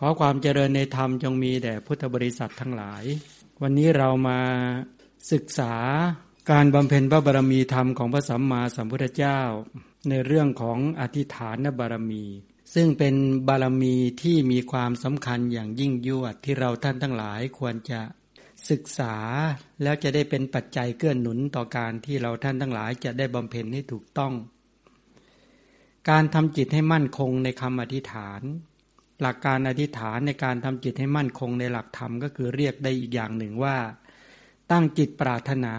ขอความเจริญในธรรมจงมีแด่พุทธบริษัททั้งหลาย วันนี้เรามาศึกษาการบำเพ็ญพระบารมีธรรมของพระสัมมาสัมพุทธเจ้า ในเรื่องของอธิฐานบารมี ซึ่งเป็นบารมีที่มีความสำคัญอย่างยิ่งยวดที่เราท่านทั้งหลายควรจะศึกษาแล้วจะได้เป็นปัจจัยเกื้อนหนุนต่อการที่เราท่านทั้งหลายจะได้บำเพ็ญให้ถูกต้อง การทำจิตให้มั่นคงในคำอธิษฐาน หลักการอธิษฐานในการทำจิตให้มั่นคงในหลักธรรมก็คือเรียกได้อีกอย่างหนึ่งว่า ตั้งจิตปรารถนา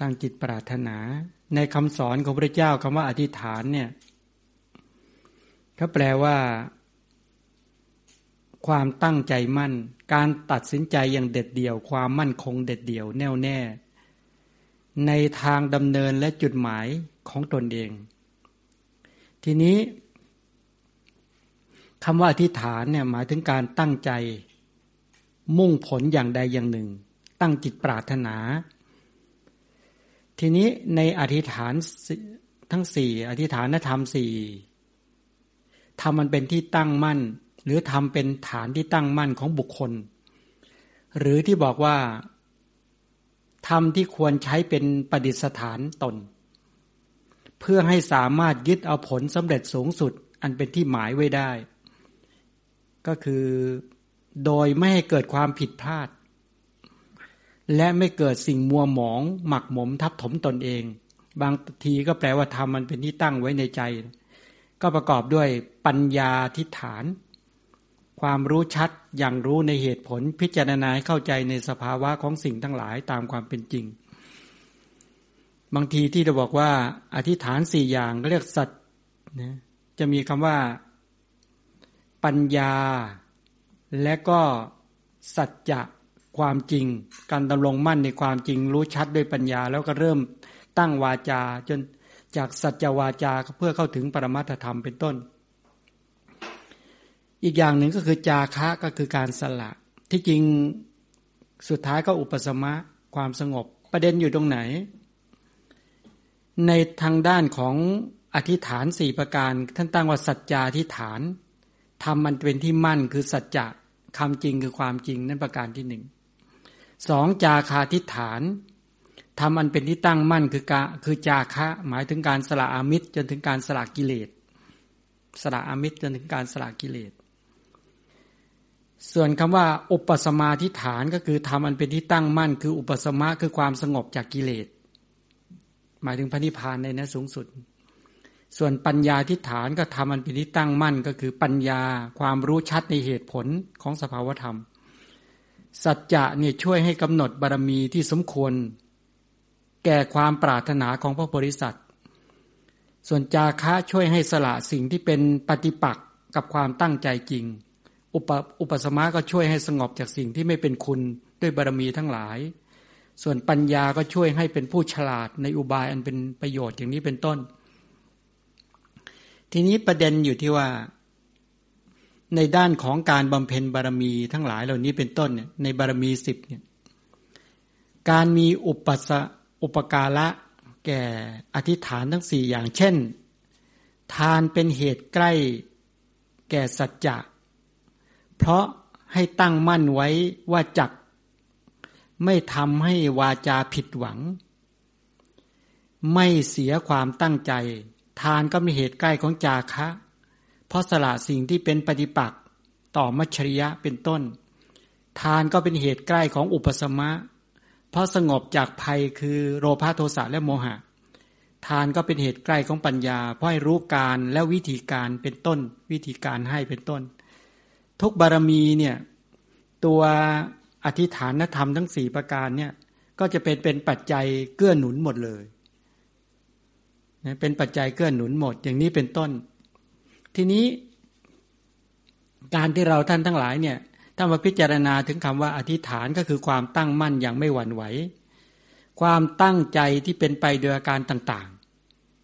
ตั้งจิตปรารถนา ในคำสอนของพระเจ้าคำว่าอธิษฐานเนี่ยเขาแปลว่า ความตั้งใจมั่น การตัดสินใจอย่างเด็ดเดี่ยว ความมั่นคงเด็ดเดี่ยวแน่วแน่ ในทางดำเนินและจุดหมายของตนเอง ทีนี้ คำว่าอธิษฐานเนี่ยหมายถึงการตั้งใจ มุ่งผลอย่างใดอย่างหนึ่ง ตั้งจิตปรารถนา ทีนี้ในอธิษฐานทั้งสี่อธิษฐานธรรมสี่ทำมันเป็นที่ตั้งมั่น หรือทำเป็นฐานที่ตั้งมั่นของบุคคล หรือที่บอกว่าทำที่ควรใช้เป็นประดิษฐานตน เพื่อให้สามารถยึดเอาผลสำเร็จสูงสุด อันเป็นที่หมายไว้ได้ ก็คือโดยไม่ให้เกิดความผิดพลาด และไม่เกิดสิ่งมัวหมอง หมักหมมทับถมตนเอง บางทีก็แปลว่าทำมันเป็นที่ตั้งไว้ในใจ ก็ประกอบด้วยปัญญาทิฏฐาน ความรู้ชัดอย่างรู้ในเหตุผลพิจารณาเข้าใจในสภาวะของสิ่งทั้งหลายตามความเป็นจริง บางทีที่เราบอกว่า อธิษฐานสี่อย่างเรียกสัตว์นะจะมีคำว่า ปัญญา และก็สัจจะความจริง การดำรงมั่นในความจริง รู้ชัดด้วยปัญญา แล้วก็เริ่มตั้งวาจา จนจากสัจวาจาเพื่อเข้าถึงปรมัตธรรมเป็นต้น อีกอย่างหนึ่งก็คือจาคะก็คือการสละ ที่จริงสุดท้ายก็อุปสมะความสงบ ประเด็นอยู่ตรงไหน ในทางด้านของอธิษฐานสี่ประการ ท่านตั้งว่าสัจจาธิฐาน ทำมันเป็นที่มั่นคือสัจจะคำจริงคือความจริงนั่นประการที่หนึ่งสองจาคาทิฐานทำมันเป็นที่ตั้งมั่นคือกาคือจาคะ หมายถึงการสละอามิตรจนถึงการสละกิเลสสละอามิตรจนถึงการสละกิเลสส่วนคำว่า อุปสมาธิฐานก็คือทำมันเป็นที่ตั้งมั่น คืออุปสมาคือความสงบจากกิเลสหมายถึงพระนิพพานในนั้นสูงสุด ส่วนปัญญาทิฏฐานก็ทำมันเป็นที่ตั้งมั่นก็คือปัญญาความรู้ชัดในเหตุผลของสภาวธรรม สัจจะเนี่ยช่วยให้กำหนดบารมีที่สมควร แก่ความปรารถนาของพระบริษัท ส่วนจาคะช่วยให้สละสิ่งที่เป็นปฏิปักษ์กับความตั้งใจจริง อุปอุปสมะก็ช่วยให้สงบจากสิ่งที่ไม่เป็นคุณด้วยบารมีทั้งหลาย ส่วนปัญญาก็ช่วยให้เป็นผู้ฉลาดในอุบายอันเป็นประโยชน์อย่างนี้เป็นต้น ทีนี้ประเด็นอยู่ที่ว่า ในด้านของการบำเพ็ญบารมีทั้งหลายเหล่านี้เป็นต้นเนี่ยในบารมีสิบเนี่ยการมีอุปสอุปการะแก่อธิษฐานทั้งสี่อย่างเช่น ทานเป็นเหตุใกล้แก่สัจจะ เพราะให้ตั้งมั่นไว้ว่าจักไม่ทำให้วาจาผิดหวัง ไม่เสียความตั้งใจ ทานก็มีเหตุใกล้ของจาคะ เพราะสละสิ่งที่เป็นปฏิปักษ์ต่อมัชริยะเป็นต้น ทานก็เป็นเหตุใกล้ของอุปสมะ เพราะสงบจากภัยคือโลภะโทสะและโมหะ ทานก็เป็นเหตุใกล้ของปัญญา เพราะให้รู้การและวิธีการเป็นต้น วิธีการให้เป็นต้น ทุกบารมีเนี่ยตัวอธิฐานธรรมทั้งสี่ประการเนี่ยก็จะเป็นเป็นปัจจัยเกื้อหนุนหมดเลย นะเป็นปัจจัยเกื้อหนุนหมด อย่างนี้เป็นต้น ทีนี้ การที่เราท่านทั้งหลายเนี่ยถ้ามาพิจารณาถึงคำว่าอธิษฐานก็คือความตั้งมั่นอย่างไม่หวั่นไหว ความตั้งใจที่เป็นไปโดยอาการต่าง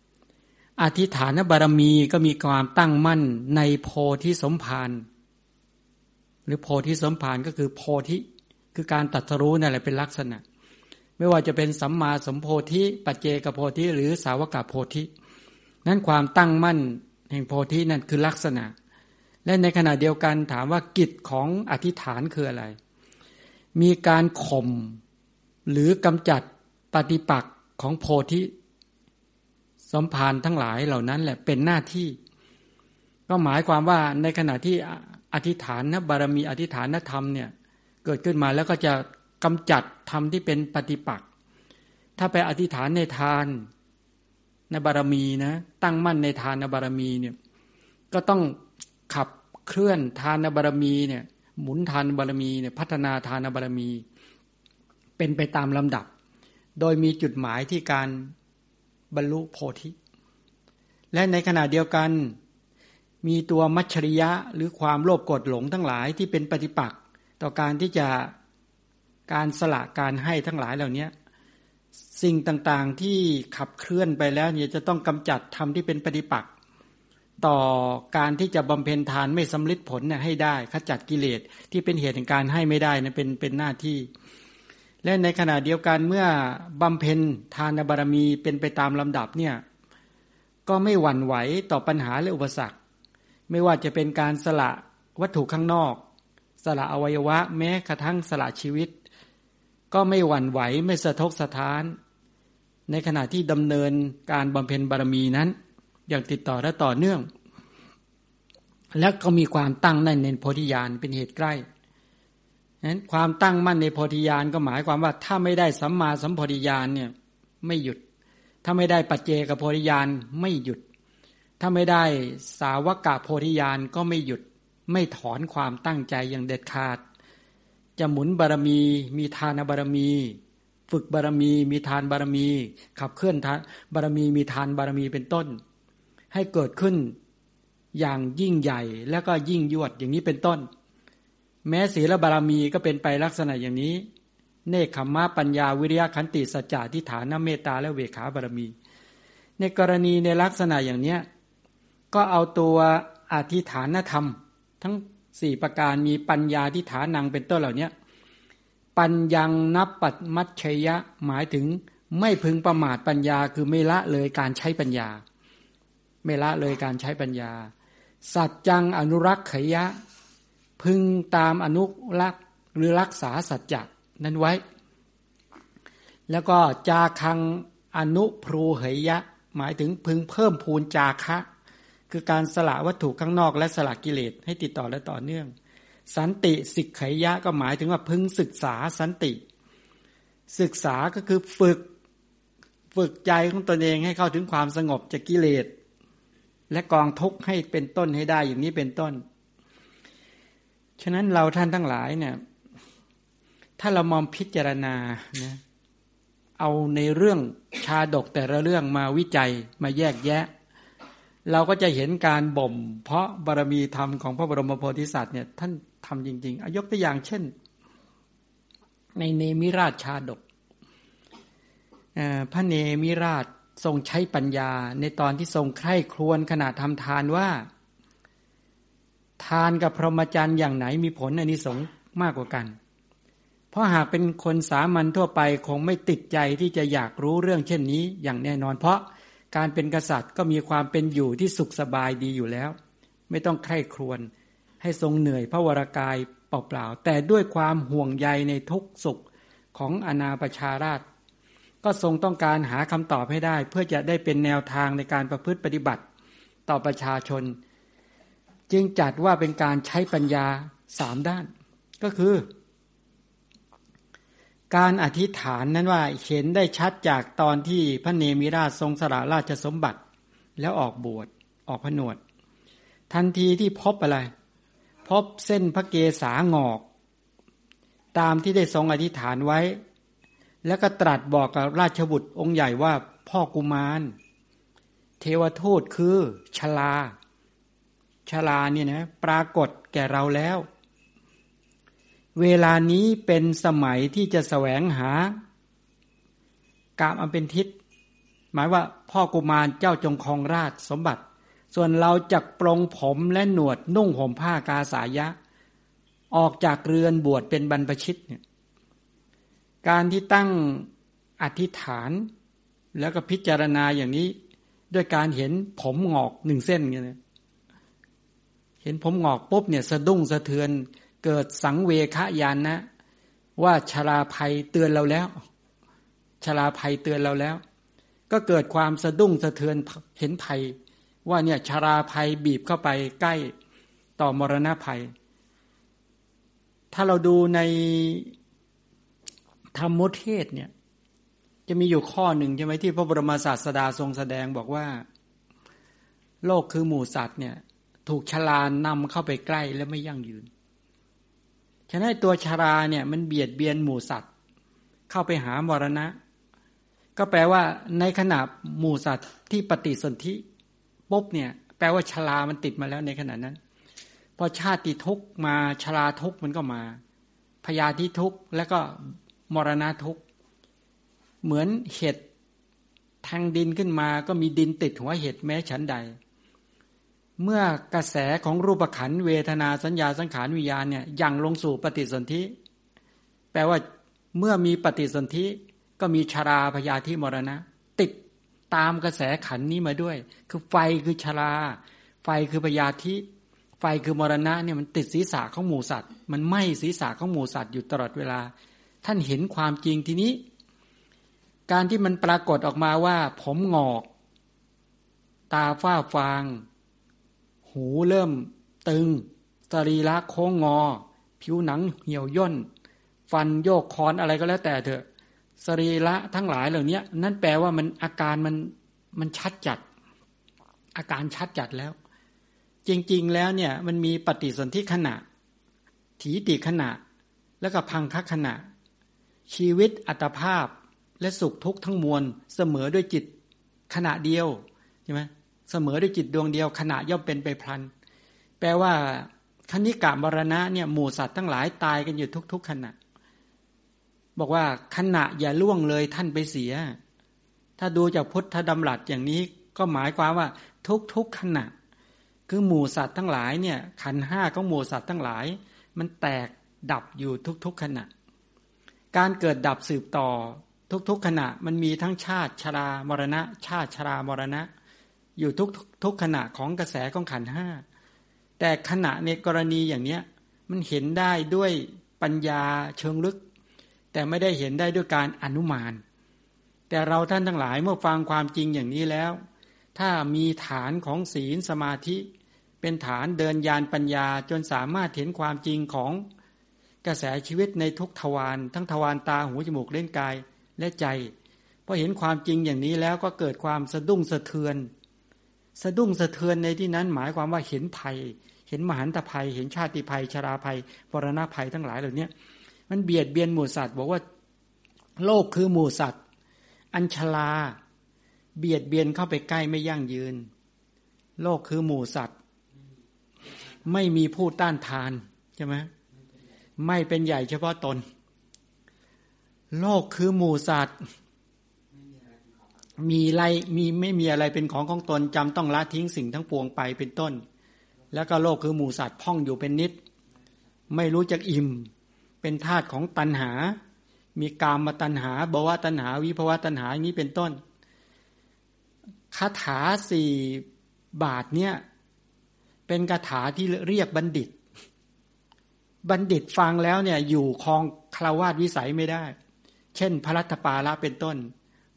ๆ อธิษฐานบารมีก็มีความตั้งมั่นในโพธิสมภารหรือโพธิสมภารก็คือโพธิคือการตัดสรู้นั่นแหละเป็นลักษณะ ไม่ว่าจะเป็นสัมมาสัมโพธิปัจเจกโพธิหรือสาวกโพธินั้นความตั้งมั่นแห่งโพธินั่นคือลักษณะ และในขณะเดียวกันถามว่ากิจของอธิษฐานคืออะไร มีการข่มหรือกำจัดปฏิปักษ์ของโพธิสมภารทั้งหลายเหล่านั้นแหละเป็นหน้าที่ ก็หมายความว่าในขณะที่อธิษฐานนะบารมีอธิษฐานธรรมเนี่ยเกิดขึ้นมาแล้วก็จะ กำจัดธรรมที่เป็นปฏิปักษ์ถ้าไปอธิษฐานในทานในบารมีนะ ตั้งมั่นในทานในบารมีเนี่ยก็ต้องขับเคลื่อนทานบารมีเนี่ยหมุนทานบารมีเนี่ยพัฒนาทานบารมี เป็นไปตามลำดับ โดยมีจุดหมายที่การบรรลุโพธิ และในขณะเดียวกัน มีตัวมัชชริยะหรือความโลภกดหลงทั้งหลายที่เป็นปฏิปักษ์ต่อการที่จะ การสละการให้ทั้งหลายเหล่านี้สิ่งต่างๆที่ขับเคลื่อนไปแล้วเนี่ยจะต้องกำจัดทำที่เป็นปฏิปักษ์ต่อการที่จะบำเพ็ญทานไม่สำลิดผลเนี่ยให้ได้ขจัดกิเลสที่เป็นเหตุแห่งการให้ไม่ได้นะเป็นเป็นหน้าที่ และในขณะเดียวกันเมื่อบำเพ็ญทานบารมีเป็นไปตามลำดับเนี่ยก็ไม่หวั่นไหวต่อปัญหาและอุปสรรค ไม่ว่าจะเป็นการสละวัตถุข้างนอก สละอวัยวะแม้กระทั่งสละชีวิต ก็ไม่หวั่นไหวไม่สะทกสะท้าน ในขณะที่ดำเนินการบำเพ็ญบารมีนั้น อย่างติดต่อและต่อเนื่อง และก็มีความตั้งในในโพธิญาณเป็นเหตุใกล้นั้นความตั้งมั่นในโพธิญาณก็หมายความว่าถ้าไม่ได้สัมมาสัมโพธิญาณเนี่ยไม่หยุด ถ้าไม่ได้ปัจเจกโพธิญาณไม่หยุด ถ้าไม่ได้สาวกะโพธิญาณก็ไม่หยุด ไม่ถอนความตั้งใจอย่างเด็ดขาด จะหมุนบารมี มีทานบารมี ฝึกบารมี มีทานบารมี ขับเคลื่อนทานบารมี มีทานบารมีเป็นต้น ให้เกิดขึ้นอย่างยิ่งใหญ่แล้วก็ยิ่งยวดอย่างนี้เป็นต้น แม้ศีลบารมีก็เป็นไปลักษณะอย่างนี้ เนคขมะปัญญาวิริยะขันติสัจจะทิฏฐานเมตตาและเวขาบารมี ในกรณีในลักษณะอย่างเนี้ยก็เอาตัวอธิฐานธรรม ทั้ง สี่ประการมีปัญญาทิฏฐานังเป็นต้นเหล่านี้ปัญญังนับปัตมัชชยะหมายถึงไม่พึงประมาทปัญญาคือไม่ละเลยการใช้ปัญญา ไม่ละเลยการใช้ปัญญา สัจจังอนุรักษ์ขยะ พึงตามอนุรักษ์หรือรักษาสัจจะนั้นไว้ แล้วก็จาคังอนุพรูเหยะ หมายถึงพึงเพิ่มพูนจาคะ คือการสละวัตถุข้างนอกและสละกิเลสให้ติดต่อและต่อเนื่อง สันติสิกขยะก็หมายถึงว่าพึงศึกษาสันติ ศึกษาก็คือฝึกฝึกใจของตนเองให้เข้าถึงความสงบจากกิเลส และกองทุกข์ให้เป็นต้นให้ได้อย่างนี้เป็นต้น ฉะนั้นเราท่านทั้งหลายเนี่ยถ้าเรามองพิจารณานะเอาในเรื่องชาดกแต่ละเรื่องมาวิจัยมาแยกแยะ เราก็จะเห็นการบ่ม เพราะบารมีธรรมของพระบรมโพธิสัตว์เนี่ยท่านทำจริงๆอยกตัวอย่างเช่น ในเนมิราชชาดกพระเนมิราชทรงใช้ปัญญา ในตอนที่ทรงใคร่ครวญขณะทำทานว่า ทานกับพรหมจรรย์อย่างไหนมีผลอนิสงส์มากกว่ากัน เพราะหากเป็นคนสามัญทั่วไปคงไม่ติดใจที่จะอยากรู้เรื่องเช่นนี้อย่างแน่นอน เพราะ การเป็นกษัตริย์ก็มีความเป็นอยู่ที่สุขสบายดีอยู่แล้ว ไม่ต้องใคร่ครวญให้ทรงเหนื่อยพระวรากายเปล่าๆแต่ด้วยความห่วงใยในทุกสุขของอนาประชาราช ก็ทรงต้องการหาคำตอบให้ได้ เพื่อจะได้เป็นแนวทางในการประพฤติปฏิบัติต่อประชาชน จึงจัดว่าเป็นการใช้ปัญญาสามด้าน ก็คือ การอธิษฐานนั้นว่าเห็นได้ชัดจากตอนที่พระเนมิราชทรงสละราชสมบัติ แล้วออกบวชออกผนวด ทันทีที่พบอะไร พบเส้นพระเกศางอก ตามที่ได้ทรงอธิษฐานไว้ แล้วก็ตรัสบอกกับราชบุตรองค์ใหญ่ว่าพ่อกุมาร เทวทูตคือชลาชลาเนี่ยนะปรากฏแก่เราแล้ว เวลานี้เป็นสมัยที่จะแสวงหากามอันเป็นทิศ หมายว่าพ่อกุมารเจ้าจงครองราชสมบัติ ส่วนเราจักปรงผมและหนวดนุ่งห่มผ้ากาสายะ ออกจากเรือนบวชเป็นบรรพชิตเนี่ยการที่ตั้งอธิษฐานแล้วก็พิจารณาอย่างนี้ ด้วยการเห็นผมหงอกหนึ่งเส้นเงี้ยเห็นผมหงอกปุ๊บเนี่ยสะดุ้งสะเทือน เกิดสังเวคยานนะ ว่าชราภัยเตือนเราแล้ว ชราภัยเตือนเราแล้ว ก็เกิดความสะดุ้งสะเทือนเห็นภัย ว่าเนี่ยชราภัยบีบเข้าไปใกล้ต่อมรณะภัย ถ้าเราดูในธรรมเทศเนี่ยจะมีอยู่ข้อหนึ่งใช่ไหมที่พระบรมศาสดาทรงแสดงบอกว่า โลกคือหมู่สัตว์เนี่ย ถูกชรานำเข้าไปใกล้และไม่ยั่งยืน ฉะนั้นตัวชราเนี่ยมันเบียดเบียนหมู่สัตว์ เข้าไปหามรณะ ก็แปลว่าในขณะหมู่สัตว์ที่ปฏิสนธิปุ๊บเนี่ยแปลว่าชรามันติดมาแล้วในขณะนั้น พอชาติทุกมาชราทุกมันก็มาพยาธิทุกแล้วก็มรณะทุกเหมือนเห็ดทางดินขึ้นมาก็มีดินติดหัวเห็ดแม้ฉันใด เมื่อกระแสของรูปขันเวทนาสัญญาสังขารวิญญาณเนี่ยยังลงสู่ปฏิสนธิแปลว่าเมื่อมีปฏิสนธิก็มีชาราพยาธิมรณะ ติดตามกระแสขันนี้มาด้วย คือไฟคือชารา ไฟคือพยาธิไฟคือมรณะเนี่ยมันติดศีรษะของหมูสัตว์ มันไหม้ศีรษะของหมูสัตว์อยู่ตลอดเวลา ท่านเห็นความจริงทีนี้ การที่มันปรากฏออกมาว่า ผมหงอก ตาฝ้าฟาง หูเริ่มตึงสรีระโค้งงอ ผิวหนังเหี่ยวย่น ฟันโยกคอนอะไรก็แล้วแต่เถอะ สรีระทั้งหลายเหล่านี้นั่นแปลว่ามันอาการมันมันชัดจัด อาการชัดจัดแล้ว จริง ๆ แล้วเนี่ยมันมีปฏิสนธิขณะ ถีติขณะ แล้วก็พังคัขณะ ชีวิตอัตภาพและสุขทุกข์ทั้งมวลเสมอด้วยจิตขณะเดียวใช่ไหม เสมอด้วยจิตดวงเดียวขณะย่อมเป็นไปพลัน แปลว่าคณิกามรณะเนี่ยหมู่สัตว์ทั้งหลายตายกันอยู่ทุก ๆ ขณะ บอกว่าขณะอย่าล่วงเลยท่านไปเสีย ถ้าดูจากพุทธดำรัสอย่างนี้ก็หมายความว่า ทุกๆขณะ คือหมู่สัตว์ทั้งหลายเนี่ยขันห้าของหมู่สัตว์ทั้งหลาย มันแตกดับอยู่ทุกๆขณะ การเกิดดับสืบต่อทุกๆขณะมันมีทั้งชาติชรามรณะ ชาติชรามรณะ อยู่ทุกทุกขณะของกระแสของขันห้าแต่ขณะในกรณีอย่างเนี้ยมันเห็นได้ด้วยปัญญาเชิงลึก แต่ไม่ได้เห็นได้ด้วยการอนุมาน แต่เราท่านทั้งหลายเมื่อฟังความจริงอย่างนี้แล้ว ถ้ามีฐานของศีลสมาธิ เป็นฐานเดินยานปัญญาจนสามารถเห็นความจริงของกระแสชีวิตในทุกทวารทั้งทวารตาหูจมูกเล่นกายและใจพอเห็นความจริงอย่างนี้แล้วก็เกิดความสะดุ้งสะเทือน สะดุ้งสะเทือนในที่นั้น หมายความว่าเห็นภัย เห็นมหันตภัย เห็นชาติภัย ชราภัยปรณภัยทั้งหลายเหล่านี้มันเบียดเบียนหมู่สัตว์ บอกว่า โลกคือหมู่สัตว์ อัญชลา เบียดเบียนเข้าไปใกล้ไม่ยั่งยืน โลกคือหมู่สัตว์ ไม่มีผู้ต้านทานใช่ไหมไม่เป็นใหญ่เฉพาะตน โลกคือหมู่สัตว์ มีไรมีไม่มีอะไรเป็นของของตนจำต้องละทิ้งสิ่งทั้งปวงไปเป็นต้น แล้วก็โลกคือหมู่สัตว์พ่องอยู่เป็นนิด ไม่รู้จักอิ่ม เป็นธาตุของตัณหา มีกามมาตัณหาบวตัณหา วิภวตัณหาอย่างนี้เป็นต้นคาถาสี่บาทเนี่ยเป็นคาถาที่เรียกบัณฑิต บัณฑิตฟังแล้วเนี่ยอยู่คลองคลาวาสวิสัยไม่ได้ เช่น พระรัตปาละเป็นต้น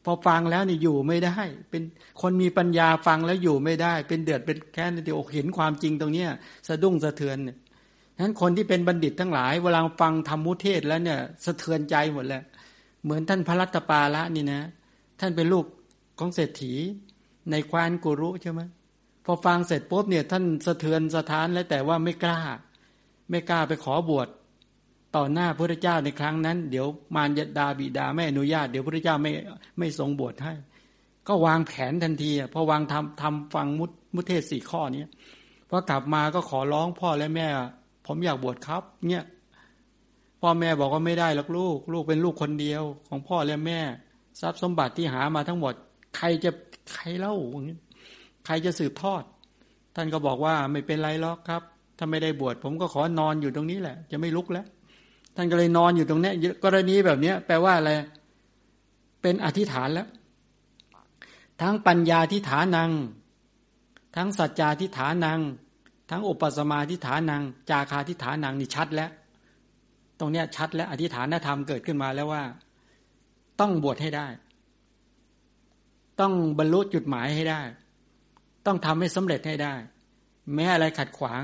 พอฟังแล้วเนี่ยอยู่ไม่ได้ เป็นคนมีปัญญาฟังแล้วอยู่ไม่ได้ เป็นเดือดเป็นแค่เดียวเห็นความจริงตรงเนี้ยสะดุ้งสะเทือนเนี่ยนั้นคนที่เป็นบัณฑิตทั้งหลายเวลาฟังธรรมุเทศแล้วเนี่ยสะเทือนใจหมดแล้ว เหมือนท่านพระรัตปาละนี่นะ ท่านเป็นลูกของเศรษฐีในควานกุรุใช่ไหมพอฟังเสร็จปุ๊บเนี่ยท่านสะเทือนสะท้านแล้วแต่ว่าไม่กล้า ไม่กล้าไปขอบวช ต่อหน้าพระเจ้าในครั้งนั้น เดี๋ยวมารยดาบิดาไม่อนุญาต เดี๋ยวพระเจ้าไม่ไม่ทรงบวชให้ ก็วางแผนทันทีพอวางทำทำฟังมุมุเทศสี่ข้อนี้พอกลับมาก็ขอร้องพ่อและแม่ ผมอยากบวชครับ เนี่ยพ่อแม่บอกว่าไม่ได้หรอกลูก ลูกเป็นลูกคนเดียว ของพ่อและแม่ ทรัพย์สมบัติที่หามาทั้งหมด ใครจะใครเล่าใครจะสืบทอด ท่านก็บอกว่าไม่เป็นไรหรอกครับ ถ้าไม่ได้บวชผมก็ขอนอนอยู่ตรงนี้แหละ จะไม่ลุกแล้ว ท่านก็เลยนอนอยู่ตรงนี้กรณีแบบนี้แปลว่าอะไรเป็นอธิษฐานแล้ว ทั้งปัญญาทิฐานัง ทั้งสัจจาทิฐานัง ทั้งอุปสมาธิฐานัง จาคาทิฐานังนี่ชัดแล้ว ตรงเนี้ยชัดแล้วอธิฐานธรรมเกิดขึ้นมาแล้วว่า ต้องบวชให้ได้ ต้องบรรลุจุดหมายให้ได้ ต้องทำให้สำเร็จให้ได้ แม้อะไรขัดขวาง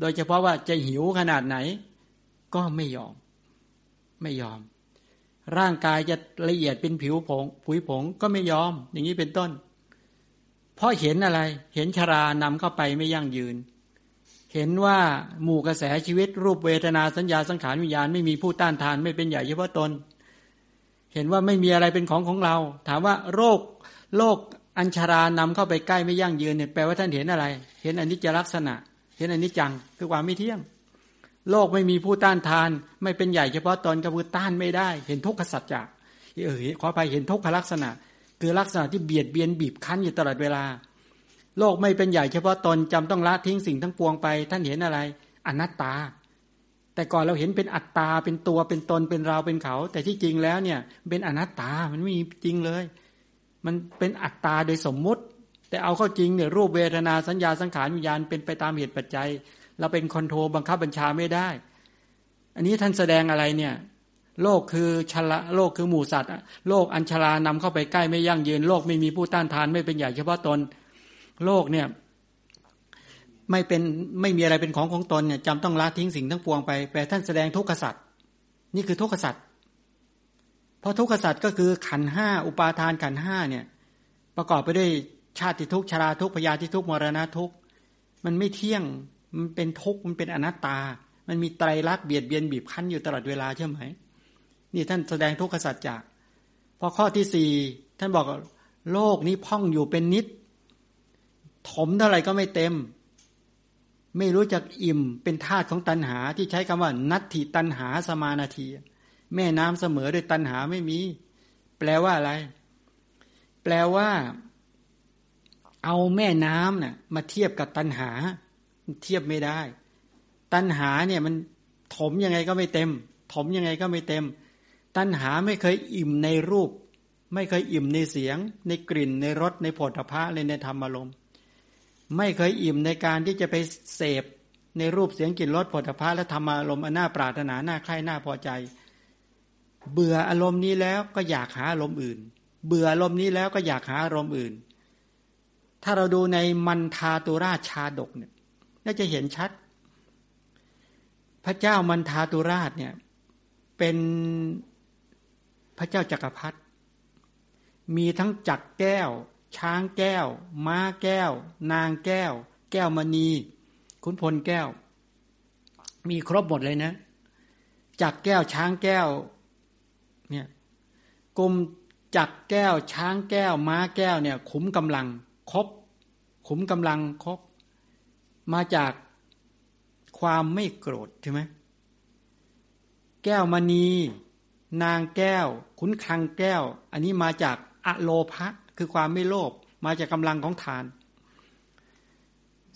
โดยเฉพาะว่าจะหิวขนาดไหน ก็ไม่ยอม ไม่ยอม ร่างกายจะละเอียดเป็นผิวผงผุยผงก็ไม่ยอม อย่างนี้เป็นต้น เพราะเห็นอะไร เห็นชรานำเข้าไปไม่ยั่งยืน เห็นว่าหมู่กระแสชีวิตรูปเวทนาสัญญาสังขารวิญญาณไม่มีผู้ต้านทานไม่เป็นใหญ่เฉพาะตน เห็นว่าไม่มีอะไรเป็นของของเรา ถามว่าโรคโรคอัญชารานำเข้าไปใกล้ไม่ยั่งยืนเนี่ยแปลว่าท่านเห็นอะไร เห็นอนิจจลักษณะ เห็นอนิจจังคือความไม่เที่ยง โลกไม่มีผู้ต้านทาน ไม่เป็นใหญ่เฉพาะตนก็คือต้านไม่ได้ เห็นทุกขสัจจะเออขอไปเห็นทุกขลักษณะ คือลักษณะที่เบียดเบียนบีบคั้นอยู่ตลอดเวลา โลกไม่เป็นใหญ่เฉพาะตนจำต้องละทิ้งสิ่งทั้งปวงไป ท่านเห็นอะไรอนัตตา แต่ก่อนเราเห็นเป็นอัตตาเป็นตัวเป็นตนเป็นเราเป็นเขา แต่ที่จริงแล้วเนี่ยเป็นอนัตตามันไม่มีจริงเลย มันเป็นอัตตาโดยสมมุติ แต่เอาเข้าจริงเนี่ยรูปเวทนาสัญญาสังขารวิญญาณเป็นไปตามเหตุปัจจัย เราเป็นคอนโทรบังคับบัญชาไม่ได้ อันนี้ท่านแสดงอะไรเนี่ย โลกคือชละโลกคือหมู่สัตว์ โลกอัญชลานำเข้าไปใกล้ไม่ยั่งยืน โลกไม่มีผู้ต้านทานไม่เป็นใหญ่เฉพาะตน โลกเนี่ยไม่เป็นไม่มีอะไรเป็นของของตนเนี่ยจำต้องละทิ้งสิ่งทั้งปวงไปแปลท่านแสดงทุกขสัตว์นี่คือทุกขสัตว์เพราะทุกขสัตว์ก็คือขันห้าอุปาทานขันห้าเนี่ยประกอบไปด้วยชาติทุกชราทุกพยาธิทุกมรณะทุกมันไม่เที่ยง มันเป็นทุกข์มันเป็นอนัตตา มันมีไตรลักษณ์เบียดเบียนบีบคั้นอยู่ตลอดเวลาใช่ไหมนี่ท่านแสดงทุกขสัจจะพอข้อที่สี่ท่านบอกโลกนี้พ่องอยู่เป็นนิด ถมเท่าไหร่ก็ไม่เต็ม ไม่รู้จักอิ่มเป็นธาตุของตัณหาที่ใช้คำว่า นัตถิตัณหาสมานาที แม่น้ำเสมอด้วยตัณหาไม่มี แปลว่าอะไร แปลว่า เอาแม่น้ำเนี่ยมาเทียบกับตัณหา เทียบไม่ได้ ตัณหาเนี่ยมันถมยังไงก็ไม่เต็ม ถมยังไงก็ไม่เต็ม ตัณหาไม่เคยอิ่มในรูป ไม่เคยอิ่มในเสียง ในกลิ่นในรสในผลพระเลยในธรรมอารมณ์ไม่เคยอิ่มในการที่จะไปเสพในรูปเสียงกลิ่นรสผลิตภัณฑ์และธรรมารมณ์อันน่าปรารถนาน่าใคร่น่าพอใจ เบื่ออารมณ์นี้แล้วก็อยากหาอารมณ์อื่น เบื่ออารมณ์นี้แล้วก็อยากหาอารมณ์อื่น ถ้าเราดูในมันทาตุราชาดกเนี่ย น่าจะเห็นชัด พระเจ้ามันทาตุราชเนี่ย เป็นพระเจ้าจักรพรรดิมีทั้งจักแก้ว ช้างแก้ว ม้าแก้ว นางแก้ว แก้วมณี ขุนพลแก้ว มีครบหมดเลยนะจักแก้วช้างแก้วเนี่ยกลุ่มจักแก้วช้างแก้ว ม้าแก้วเนี่ย ขุมกำลัง ครบ ขุมกำลังครบ มาจากความไม่โกรธใช่ไหมแก้วมณี นางแก้ว ขุนคังแก้ว อันนี้มาจากอะโลภะคือความไม่โลภมาจากกำลังของทาน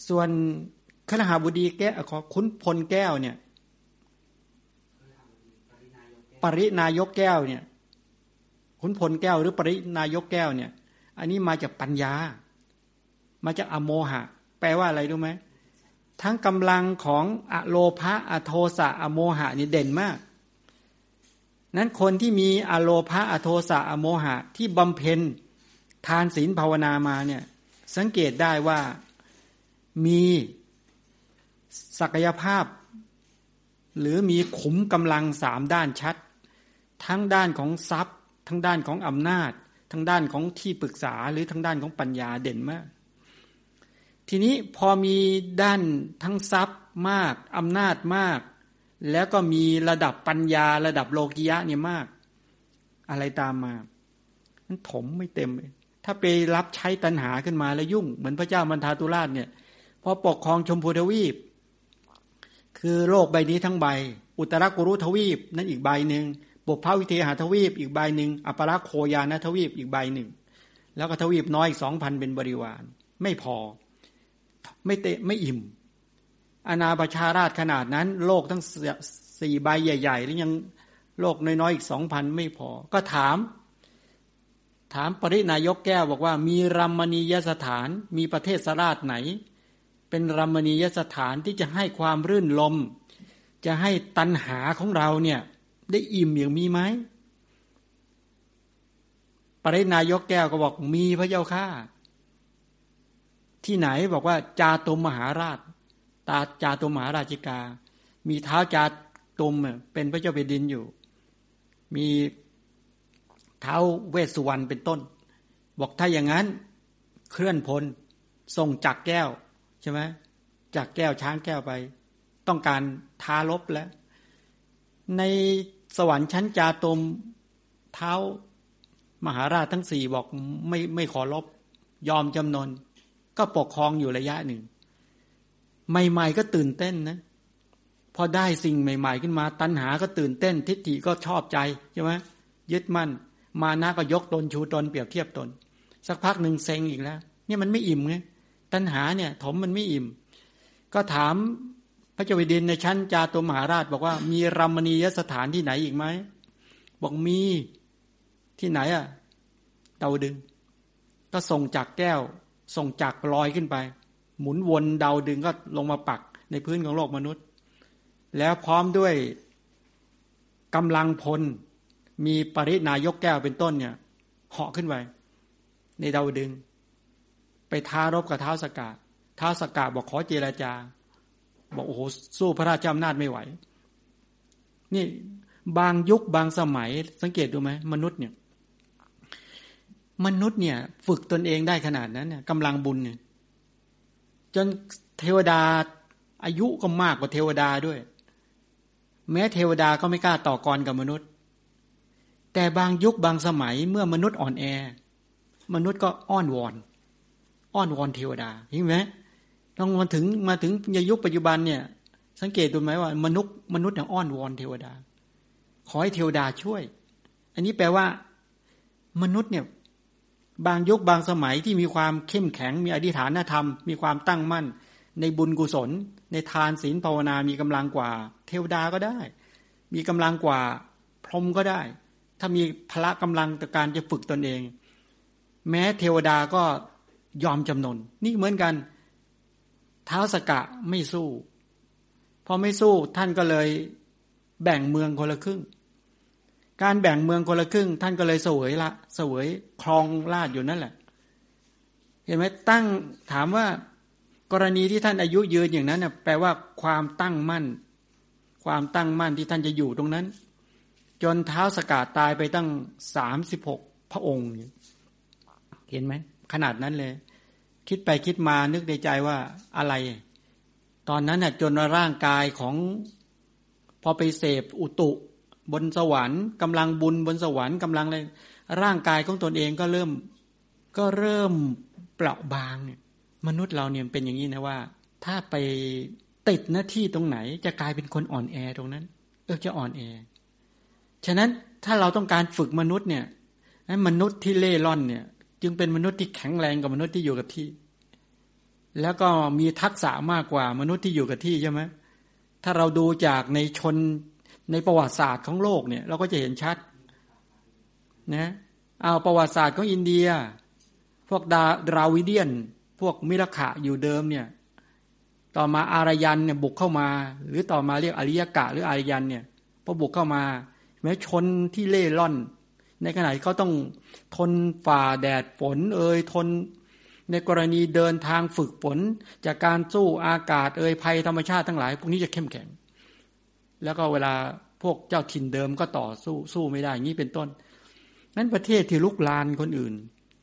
ส่วนขณหาบุดีแก้วขอคุ้นพลแก้วเนี่ย ปรินายกแก้วเนี่ย ขุนพลแก้ว หรือปรินายกแก้วเนี่ย อันนี้มาจากปัญญา มาจากอโมหะ แปลว่าอะไรรู้ไหม ทั้งกำลังของอโลภะอโทสะอโมหะนี่เด่นมาก นั้นคนที่มีอโลภะอโทสะอโมหะที่บำเพ็ญทานศีลภาวนามาเนี่ยสังเกตได้ว่ามีศักยภาพ หรือมีขุมกำลังสามด้านชัด ทั้งด้านของทรัพย์ ทั้งด้านของอำนาจ ทั้งด้านของที่ปรึกษาหรือทั้งด้านของปัญญาเด่นมาก ทีนี้พอมีด้านทั้งทรัพย์มากอำนาจมาก แล้วก็มีระดับปัญญาระดับโลกิยะเนี่ยมาก อะไรตามมามันถมไม่เต็มเลยถ้าไปรับใช้ตัณหาขึ้นมาแล้วยุ่ง เหมือนพระเจ้ามันทาตุราชเนี่ยพอปกครองชมพูทวีป คือโลกใบนี้ทั้งใบ อุตรกุรุทวีป นั่นอีกใบหนึ่งบุพาวิเทหาทวีป อีกใบหนึ่งอัปราโคยานทวีปอีกใบหนึ่ง แล้วก็ทวีปน้อยอีกสองพันเป็นบริวาร ไม่พอ ไม่เตะไม่อิ่ม อนาประชาราชขนาดนั้น โลกทั้งสี่ใบใหญ่ๆแล้วยังโลกน้อยๆอีกสองพันไม่พอ ก็ถาม ถามปรินายกแก้วบอกว่า มีรัมมณียสถาน มีประเทศสราชไหน เป็นรัมณียสถานที่จะให้ความรื่นลม จะให้ตัณหาของเราเนี่ย ได้อิ่มอย่างมีไหมปรินายกแก้วก็บอกมีพระเจ้าข้า ที่ไหนบอกว่าจาตุมมหาราช ตาจาตุมมหาราชิกา มีเท้าจาตุมเป็นพระเจ้าแผ่นดินอยู่ มีเท้าเวสสุวรรณเป็นต้น บอกถ้าอย่างนั้นเคลื่อนพลส่งจักแก้วใช่ไหมจักแก้วช้างแก้วไป ต้องการทาลบแล้ว ในสวรรค์ชั้นจาตุมเท้ามหาราชทั้งสี่บอกไม่ไม่ขอลบยอมจำนน ก็ปกครองอยู่ระยะหนึ่ง ใหม่ๆก็ตื่นเต้นนะ พอได้สิ่งใหม่ ๆ ขึ้นมา ตัณหาก็ตื่นเต้น ทิฏฐิก็ชอบใจใช่ไหมยึดมั่น มานะก็ยกตนชูตนเปรียบเทียบตน สักพักหนึ่งเซ็งอีกแล้ว เนี่ยมันไม่อิ่มไงตัณหาเนี่ย ถมมันไม่อิ่ม ก็ถามพระเจ้าแผ่นดินในชั้นจาตุมหาราช บอกว่ามีรัมณียสถานที่ไหนอีกไหมบอกมีที่ไหนอะ่ะเตาดึง ก็ส่งจากแก้ว ส่งจากลอยขึ้นไป หมุนวนเดาดึงก็ลงมาปักในพื้นของโลกมนุษย์ แล้วพร้อมด้วยกำลังพลมีปรินายกแก้วเป็นต้นเนี่ยเหาะขึ้นไปในเดาดึง ไปท้ารบกับเท้าสกาเท้าสกาบอกขอเจราจา บอกโอ้โหสู้พระราชอำนาจไม่ไหว นี่บางยุคบางสมัยสังเกตดูไหมมนุษย์เนี่ย มนุษย์เนี่ย ฝึกตนเองได้ขนาดนั้นเนี่ยกำลังบุญเนี่ยจนเทวดาอายุก็มากกว่าเทวดาด้วย แม้เทวดาก็ไม่กล้าต่อกรกับมนุษย์ แต่บางยุคบางสมัยเมื่อมนุษย์อ่อนแอ มนุษย์ก็อ้อนวอน อ้อนวอนเทวดาเห็นไหมต้องมาถึงมาถึงยุคปัจจุบันเนี่ย สังเกตดูไหมว่า มนุษย์มนุษย์เนี่ยอ้อนวอนเทวดา ขอให้เทวดาช่วย อันนี้แปลว่า มนุษย์เนี่ย บางยุคบางสมัยที่มีความเข้มแข็งมีอธิฐานธรรม มีความตั้งมั่น ในบุญกุศล ในทานศีลภาวนามีกำลังกว่า เทวดาก็ได้ มีกำลังกว่าพรหมก็ได้ ถ้ามีพละกำลังต่อการจะฝึกตนเอง แม้เทวดาก็ยอมจำนน นี่เหมือนกันเท้าสกะไม่สู้พอไม่สู้ท่านก็เลยแบ่งเมืองคนละครึ่ง การแบ่งเมืองคนละครึ่ง ท่านก็เลยเสวยละเสวยคลองลาดอยู่นั่นแหละ เห็นไหมตั้งถามว่ากรณีที่ท่านอายุยืนอย่างนั้นแปลว่าความตั้งมั่น ความตั้งมั่นที่ท่านจะอยู่ตรงนั้น จนเท้าสกัดตายไปตั้งสามสิบหกพระองค์ เห็นไหมขนาดนั้นเลย คิดไปคิดมานึกในใจว่าอะไร ตอนนั้นน่ะจนร่างกายของ พอไปเสพอุตุ บนสวรรค์กำลังบุญบนสวรรค์กำลังอะไรร่างกายของตนเองก็เริ่มก็เริ่มเปราะบางเนี่ยมนุษย์เราเนี่ยเป็นอย่างนี้นะว่า ถ้าไปติดหน้าที่ตรงไหน จะกลายเป็นคนอ่อนแอตรงนั้น เออจะอ่อนแอ ฉะนั้นถ้าเราต้องการฝึกมนุษย์เนี่ยมนุษย์ที่เล่ร่อนเนี่ย จึงเป็นมนุษย์ที่แข็งแรงกว่ามนุษย์ที่อยู่กับที่ แล้วก็มีทักษะมากกว่ามนุษย์ที่อยู่กับที่ใช่ไหมถ้าเราดูจากในชน ในประวัติศาสตร์ของโลกเนี่ยเราก็จะเห็นชัดนะเอาประวัติศาสตร์ของอินเดีย พวกดาราวิเดียน พวกมิรขะอยู่เดิมเนี่ยต่อมาอารยันเนี่ยบุกเข้ามา หรือต่อมาเรียกอริยกะหรืออารยันเนี่ยพอบุกเข้ามา แม้ชนที่เล่ร่อน ในขณะที่เขาต้องทนฝ่าแดดฝนเอ่ยทนในกรณีเดินทางฝึกฝน จากการสู้อากาศเอ่ยภัยธรรมชาติทั้งหลาย พวกนี้จะเข้มแข็ง แล้วก็เวลาพวกเจ้าถิ่นเดิมก็ต่อสู้สู้ไม่ได้อย่างนี้เป็นต้น นั้นประเทศที่ลุกลานคนอื่น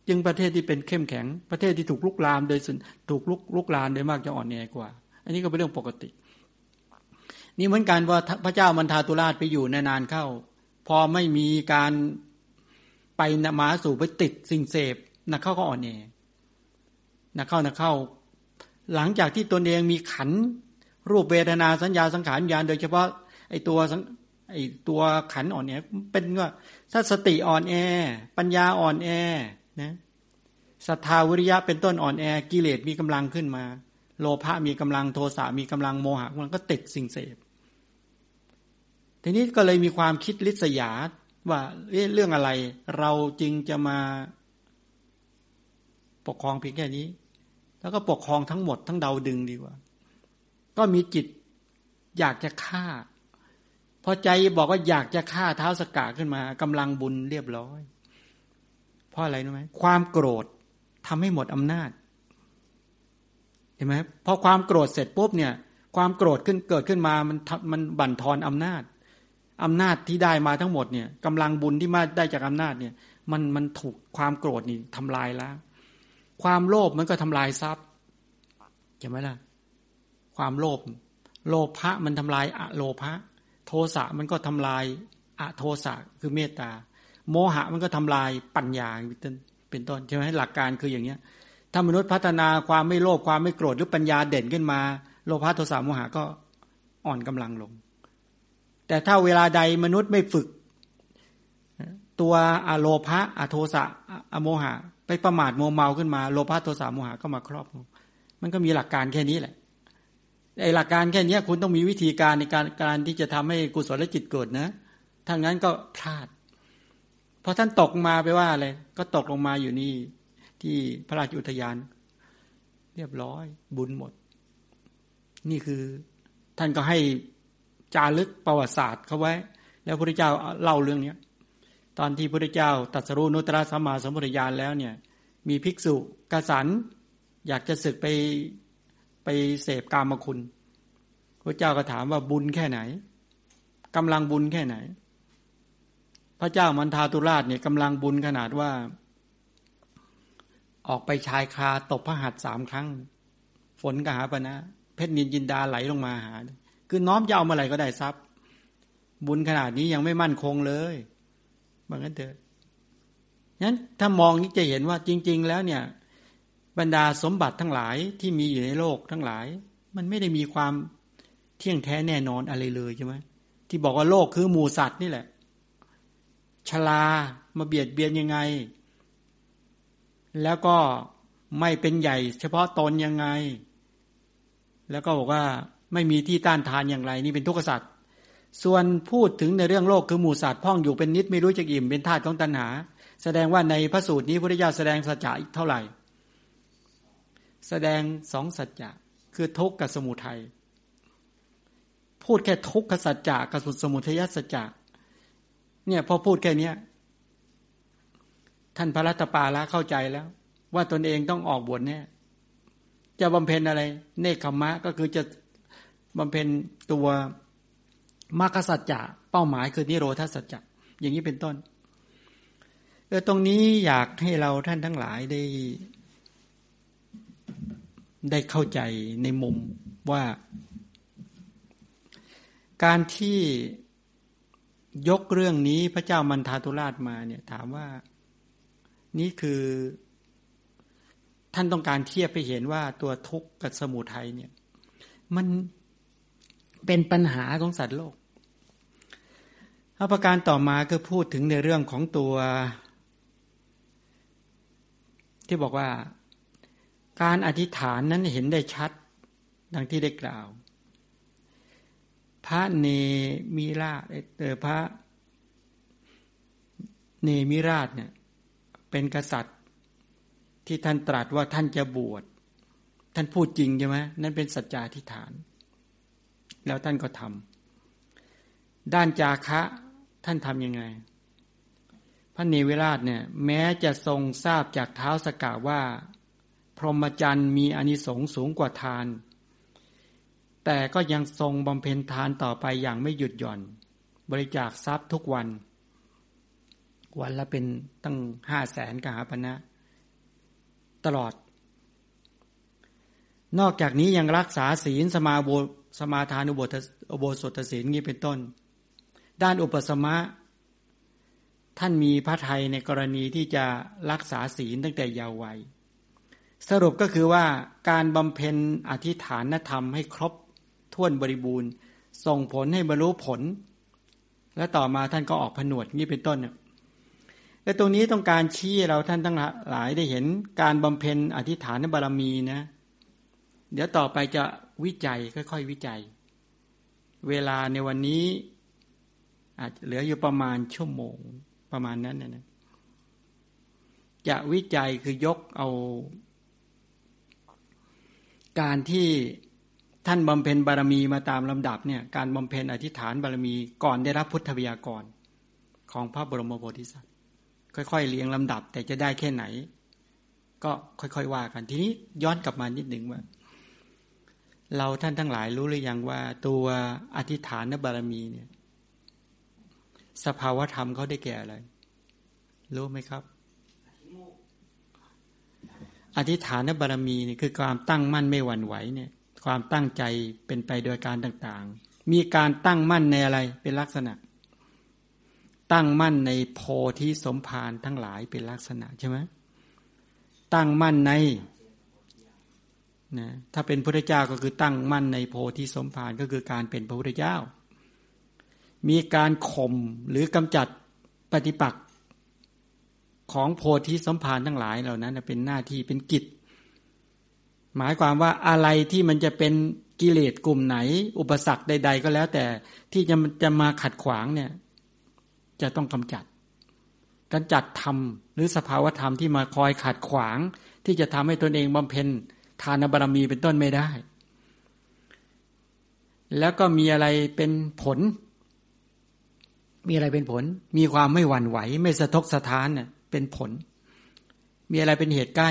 จึงประเทศที่เป็นเข้มแข็ง ประเทศที่ถูกลุกลามโดยสุนถูกลุกลุกลานโดยมากจะอ่อนแอกว่า อันนี้ก็เป็นเรื่องปกติ นี่เหมือนกันว่าพระเจ้ามันทาตุราชไปอยู่นานๆเข้า พอไม่มีการไปนมาสู่ไปติดสิ่งเสพนักเข้าก็อ่อนแอนักเข้านักเข้า หลังจากที่ตนเองมีขันรูปเวทนาสัญญาสังขารญาณโดยเฉพาะ ไอ้ตัวไอ้ตัวขันอ่อนแอเป็นว่าถ้าสติอ่อนแอ ปัญญาอ่อนแอนะศรัทธาวิริยะเป็นต้นอ่อนแอกิเลสมีกำลังขึ้นมา โลภะมีกำลังโทสะมีกำลังโมหะมันก็ติดสิ่งเสพทีนี้ก็เลยมีความคิดลิษยาว่าเรื่องอะไร เราจึงจะมาปกครองเพียงแค่นี้ แล้วก็ปกครองทั้งหมดทั้งเดาดึงดีกว่า ก็มีจิตอยากจะฆ่า พอใจบอกว่าอยากจะฆ่าเท้าสกาขึ้นมากำลังบุญเรียบร้อย เพราะอะไรรู้ไหมความโกรธทำให้หมดอำนาจเห็นไหมพอความโกรธเสร็จปุ๊บเนี่ย ความโกรธขึ้นเกิดขึ้นมามันมันบั่นทอนอำนาจอำนาจที่ได้มาทั้งหมดเนี่ยกำลังบุญที่มาได้จากอำนาจเนี่ย มันมันถูกความโกรธนี่ทำลายแล้วความโลภมันก็ทำลายทรัพย์ใช่ไหมล่ะ ความโลภโลภะมันทำลายอะโลภะ โทสะมันก็ทำลายอะโทสะคือเมตตา โมหะมันก็ทำลายปัญญาเป็นต้นเป็นต้นใช่ไหมหลักการคืออย่างเนี้ยถ้ามนุษย์พัฒนาความไม่โลภความไม่โกรธหรือปัญญาเด่นขึ้นมา โลภะโทสะโมหะก็อ่อนกำลังลง แต่ถ้าเวลาใดมนุษย์ไม่ฝึก ตัวอโลภะอโทสะอโมหะ ไปประมาทโมเมาขึ้นมา โลภะโทสะโมหะก็มาครอบงมันก็มีหลักการแค่นี้แหละ ไอ้หลักการแค่นี้คุณต้องมีวิธีการในการการที่จะทำให้กุศลจิตเกิดนะถ้างั้นก็พลาด เพอท่านตกมาไปว่าอะไรก็ตกลงมาอยู่นี่ที่พระราชอุทยาน เรียบร้อยบุญหมด นี่คือท่านก็ให้จารึกประวัติศาสตร์เขาไว้ แล้วพระเจ้าเล่าเรื่องเนี้ยตอนที่พระเจ้าตัดสรุนุตระสัมมาสัมพุทธญาณแล้วเนี่ย มีภิกษุกสันอยากจะศึกไป ไปเสพกามคุณพระเจ้าก็ถามว่าบุญแค่ไหนกำลังบุญแค่ไหน พระเจ้ามันทาตุราชเนี่ยกำลังบุญขนาดว่า ออกไปชายคาตบพระหัตถ์สามครั้ง ฝนกหาปณะเพชรนินจินดาไหลลงมาหา คือน้อมจะเอามาอะไรก็ได้ทรัพย์ บุญขนาดนี้ยังไม่มั่นคงเลยบางนั้นเถอะนั้นถ้ามองนี้จะเห็นว่าจริง ๆ แล้วเนี่ย บรรดาสมบัติทั้งหลายที่มีอยู่ในโลกทั้งหลาย มันไม่ได้มีความเที่ยงแท้แน่นอนอะไรเลยใช่ไหมที่บอกว่าโลกคือหมูสัตว์นี่แหละชลามาเบียดเบียนยังไง แล้วก็ไม่เป็นใหญ่ เฉพาะตนยังไง แล้วก็บอกว่าไม่มีที่ต้านทานอย่างไร นี่เป็นทุกขสัตว์ส่วนพูดถึงในเรื่องโลกคือหมูสัตว์พ่องอยู่เป็นนิดไม่รู้จะอิ่มเป็นธาตุของตัณหา แสดงว่าในพระสูตรนี้พระพุทธเจ้าแสดงสัจจะเท่าไหร่ แสดงสองสัจจะคือทุกข์กับสมุทัยพูดแค่ทุกขสัจจะกับสุสมุทัยสัจจะเนี่ยพอพูดแค่นี้ท่านพระรัตปาละเข้าใจแล้ว ว่าตนเองต้องออกบวชเนี่ยจะบำเพ็ญอะไร เนคขมะก็คือจะบำเพ็ญตัวมรรคสัจจะเป้าหมายคือนิโรธาสัจจะอย่างนี้เป็นต้นเออตรงนี้อยากให้เราท่านทั้งหลายได้ ได้เข้าใจในมุมว่า การที่ยกเรื่องนี้พระเจ้ามันทาตุราชมาเนี่ย ถามว่านี่คือท่านต้องการเทียบไปเห็นว่าตัวทุกข์กับสมุทัยเนี่ย มันเป็นปัญหาของสัตว์โลกอาประการต่อมาคือพูดถึงในเรื่องของตัว ที่บอกว่า การอธิษฐานนั้นเห็นได้ชัด ดังที่ได้กล่าว พระเนมิราชเออพระเนมิราชเนี่ยเป็นกษัตริย์ที่ท่านตรัสว่าท่านจะบวช ท่านพูดจริงใช่ไหมนั่นเป็นสัจจาธิฐาน แล้วท่านก็ทำด้านจาคะท่านทำยังไง พระเนวิราชเนี่ยแม้จะทรงทราบจากเท้าสกาว่า พรหมจรรย์มีอนิสงส์สูงกว่าทาน แต่ก็ยังทรงบำเพ็ญทานต่อไปอย่างไม่หยุดหย่อน บริจาคทรัพย์ทุกวัน วันละเป็นตั้งห้าแสนกหาปณะตลอด นอกจากนี้ยังรักษาศีลสมาโบสมาทานุบทอโบสถศีลนี้เป็นต้น ด้านอุปสมะ ท่านมีพระไทยในกรณีที่จะรักษาศีลตั้งแต่เยาว์วัย สรุปก็คือว่าการบำเพ็ญอธิฐานธรรมให้ครบถ้วนบริบูรณ์ ส่งผลให้บรรลุผล และต่อมาท่านก็ออกผนวดนี่เป็นต้นเนี่ยและตรงนี้ต้องการชี้เราท่านทั้งหลายได้เห็นการบำเพ็ญอธิฐานบารมีนะ เดี๋ยวต่อไปจะวิจัยค่อย ๆ วิจัย เวลาในวันนี้ อาจเหลืออยู่ประมาณชั่วโมงประมาณนั้นนะจะวิจัยคือยกเอา การที่ท่านบำเพ็ญบารมีมาตามลำดับเนี่ยการบำเพ็ญอธิษฐานบารมีก่อนได้รับพุทธวิยากรของพระบรมโพธิสัตว์ค่อยๆเลี้ยงลำดับ แต่จะได้แค่ไหน ก็ค่อยๆว่ากันทีนี้ย้อนกลับมานิดหนึ่งว่า เราท่านทั้งหลายรู้หรือยังว่า ตัวอธิษฐานบารมีเนี่ย สภาวธรรมเขาได้แก่อะไรรู้ไหมครับ อธิษฐานบารมีนี่คือความตั้งมั่นไม่หวั่นไหวเนี่ยความตั้งใจเป็นไปโดยการต่างๆ มีการตั้งมั่นในอะไรเป็นลักษณะ ตั้งมั่นในโพธิสมภารทั้งหลายเป็นลักษณะใช่ไหมตั้งมั่นในนะถ้าเป็นพระเจ้าก็คือตั้งมั่นในโพธิสมภารก็คือการเป็นพระพุทธเจ้า มีการข่มหรือกำจัดปฏิปักษ์ ของโพธิสมภารทั้งหลายเหล่านั้นเป็นหน้าที่เป็นกิจ หมายความว่าอะไรที่มันจะเป็นกิเลสกลุ่มไหน อุปสรรคใด ๆ ก็แล้วแต่ที่จะจะมาขัดขวางเนี่ย จะต้องกำจัดกำจัดธรรมหรือสภาวธรรมที่มาคอยขัดขวาง ที่จะทำให้ตนเองบำเพ็ญทานบารมีเป็นต้นไม่ได้ แล้วก็มีอะไรเป็นผล มีอะไรเป็นผล มีความไม่หวั่นไหว ไม่สะทกสะท้านเนี่ย เป็นผล มีอะไรเป็นเหตุใกล้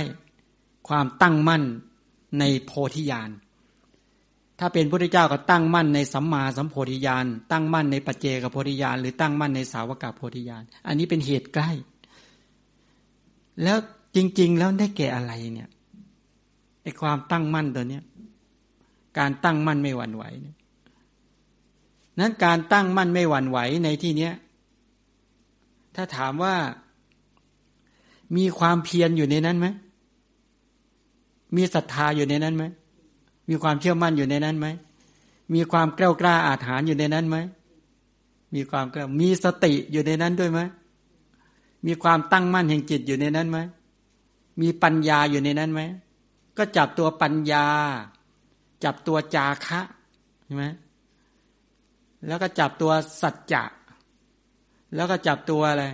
ความตั้งมั่นในโพธิญาณถ้าเป็นพระเจ้าก็ตั้งมั่นในสัมมาสัมโพธิญาณตั้งมั่นในปัจเจกโพธิญาณหรือตั้งมั่นในสาวกโพธิญาณอันนี้เป็นเหตุใกล้ แล้วจริง ๆ แล้วได้แก่อะไรเนี่ยไอความตั้งมั่นตัวเนี้ยการตั้งมั่นไม่หวั่นไหวนั้นการตั้งมั่นไม่หวั่นไหวในที่เนี้ยถ้าถามว่า มีความเพียรอยู่ในนั้นไหมมีศรัทธาอยู่ในนั้นไหมมีความเชื่อมั่นอยู่ในนั้นไหมมีความกล้ากล้าอาถรรพ์อยู่ในนั้นไหมมีความกล้ามีสติอยู่ในนั้นด้วยไหมมีความตั้งมั่นแห่งจิตอยู่ในนั้นไหมมีปัญญาอยู่ในนั้นไหมก็จับตัวปัญญา จับตัวจาคะใช่ไหมแล้วก็จับตัวสัจจะ แล้วก็จับตัวอะไร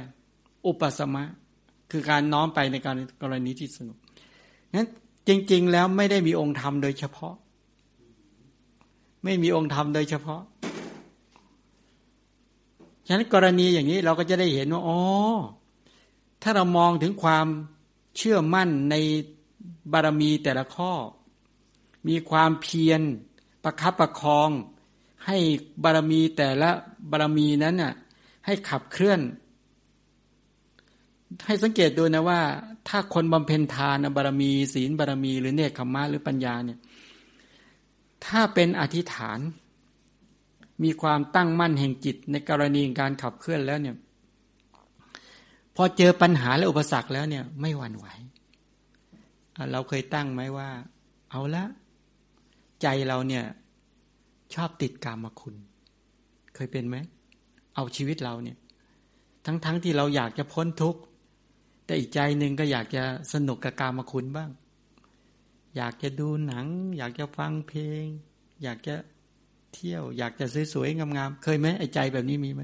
อุปสมะ คือการน้อมไปในการกรณีที่สนุกนั้นจริง ๆ แล้วไม่ได้มีองค์ธรรมโดยเฉพาะ ไม่มีองค์ธรรมโดยเฉพาะฉะนั้นกรณีอย่างนี้เราก็จะได้เห็นว่าอ๋อถ้าเรามองถึงความเชื่อมั่นในบารมีแต่ละข้อ มีความเพียรประคับประคอง ให้บารมีแต่ละบารมีนั้นน่ะให้ขับเคลื่อน ให้สังเกตดูนะว่า ถ้าคนบำเพ็ญทานบารมี ศีลบารมี หรือเนคขมะหรือปัญญาเนี่ย ถ้าเป็นอธิษฐาน มีความตั้งมั่นแห่งจิตในกรณีการขับเคลื่อนแล้วเนี่ย พอเจอปัญหาและอุปสรรคแล้วเนี่ย ไม่หวั่นไหวเราเคยตั้งไหมว่า เอาละใจเราเนี่ย ชอบติดกามคุณ เคยเป็นไหม เอาชีวิตเราเนี่ย ทั้งๆทที่เราอยากจะพ้นทุกข์ แต่อีกใจหนึ่งก็อยากจะสนุกกับการมาคุณบ้าง อยากจะดูหนัง อยากจะฟังเพลง อยากจะเที่ยว อยากจะสวยๆงามๆเคยไหมไอ้ใจแบบนี้มีไหม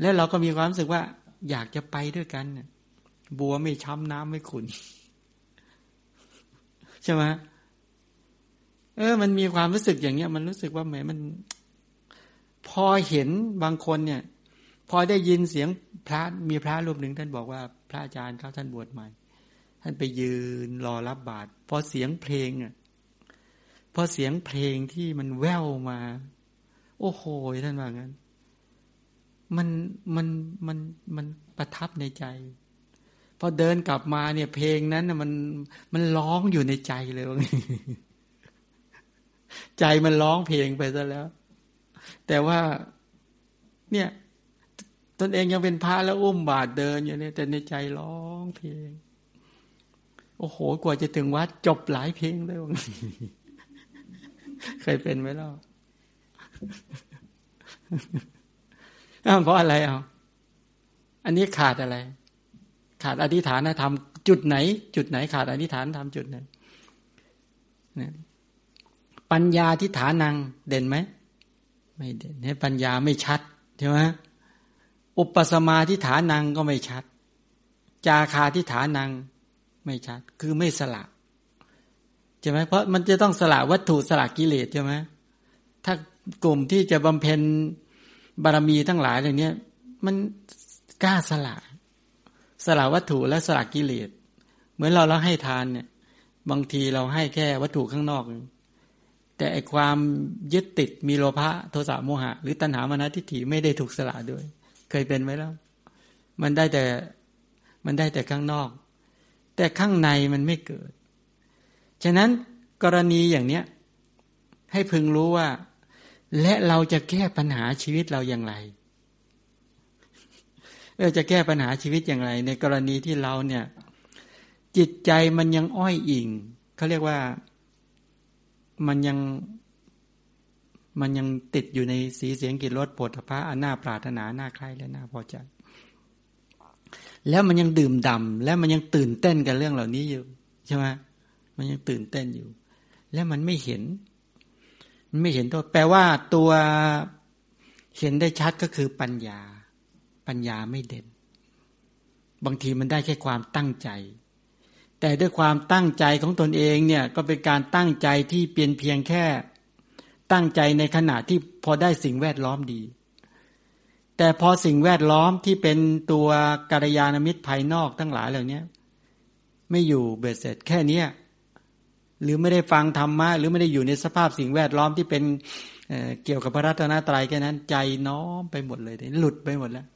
แล้วเราก็มีความรู้สึกว่า อยากจะไปด้วยกันบัวไม่ช้ำน้ำไม่ขุนใช่ไหมเออ มันมีความรู้สึกอย่างเงี้ย มันรู้สึกว่าแหมมัน พอเห็นบางคนเนี่ย พอได้ยินเสียงพระมีพระรูปหนึ่งท่านบอกว่า พระอาจารย์เขาท่านบวชใหม่ ท่านไปยืนรอรับบาตรพอเสียงเพลงอะพอเสียงเพลงที่มันแว่วมา โอ้โหท่านว่างั้น มันมันมันมันประทับในใจพอเดินกลับมาเนี่ย เพลงนั้นมันมันร้องอยู่ในใจเลย ใจมันร้องเพลงไปซะแล้ว แต่ว่าเนี่ย ตนเองยังเป็นพระแล้วอุ้มบาทเดินอยู่เนี่ยแต่ในใจร้องเพลง โอ้โห กว่าจะถึงวัดจบหลายเพลงเลยเคยเป็นไหมล่ะเพราะอะไรเอาอันนี้ขาดอะไร ขาดอธิษฐานธรรมจุดไหน จุดไหน ขาดอธิษฐานธรรมจุดไหนปัญญาทิฏฐานังเด่นไหมไม่เด่นให้ปัญญาไม่ชัดใช่ไหม อุปสมาทิฐานังก็ไม่ชัด จาคาทิฐานังไม่ชัด คือไม่สละใช่ไหมเพราะมันจะต้องสละวัตถุสละกิเลสใช่ไหมถ้ากลุ่มที่จะบำเพ็ญบารมีทั้งหลายเหล่านี้มันกล้าสละ สละวัตถุและสละกิเลส เหมือนเราเราให้ทานเนี่ย บางทีเราให้แค่วัตถุข้างนอก แต่ไอความยึดติดมีโลภะโทสะโมหะ หรือตัณหามานะทิฏฐิไม่ได้ถูกสละด้วย เคยเป็นไหมแล้ว มันได้แต่มันได้แต่ข้างนอก แต่ข้างในมันไม่เกิด ฉะนั้นกรณีอย่างเนี้ยให้พึงรู้ว่า และเราจะแก้ปัญหาชีวิตเราอย่างไร เราจะแก้ปัญหาชีวิตอย่างไร ในกรณีที่เราเนี่ย จิตใจมันยังอ้อยอิงเขาเรียกว่ามันยัง มันยังติดอยู่ในสีเสียงกิรสผลพระอันน่าปรารถนาน่าใคร่และน่าพอใจ แล้วมันยังดื่มดำและมันยังตื่นเต้นกับเรื่องเหล่านี้อยู่ใช่ไหมมันยังตื่นเต้นอยู่ แล้วมันไม่เห็น มันไม่เห็นตัวแปลว่าตัวเห็นได้ชัดก็คือปัญญา ปัญญาไม่เด่น บางทีมันได้แค่ความตั้งใจ แต่ด้วยความตั้งใจของตนเองเนี่ยก็เป็นการตั้งใจที่เปลี่ยนเพียงแค่ ตั้งใจในขณะที่พอได้สิ่งแวดล้อมดี แต่พอสิ่งแวดล้อมที่เป็นตัวกัลยาณมิตรภายนอกทั้งหลายเหล่านี้ไม่อยู่เบ็ดเสร็จแค่นี้หรือไม่ได้ฟังธรรมะหรือไม่ได้อยู่ในสภาพสิ่งแวดล้อมที่เป็นเเกี่ยวกับพระรัตนตรัยแค่นั้นใจน้อมไปหมดเลยหลุดไปหมดแล้ว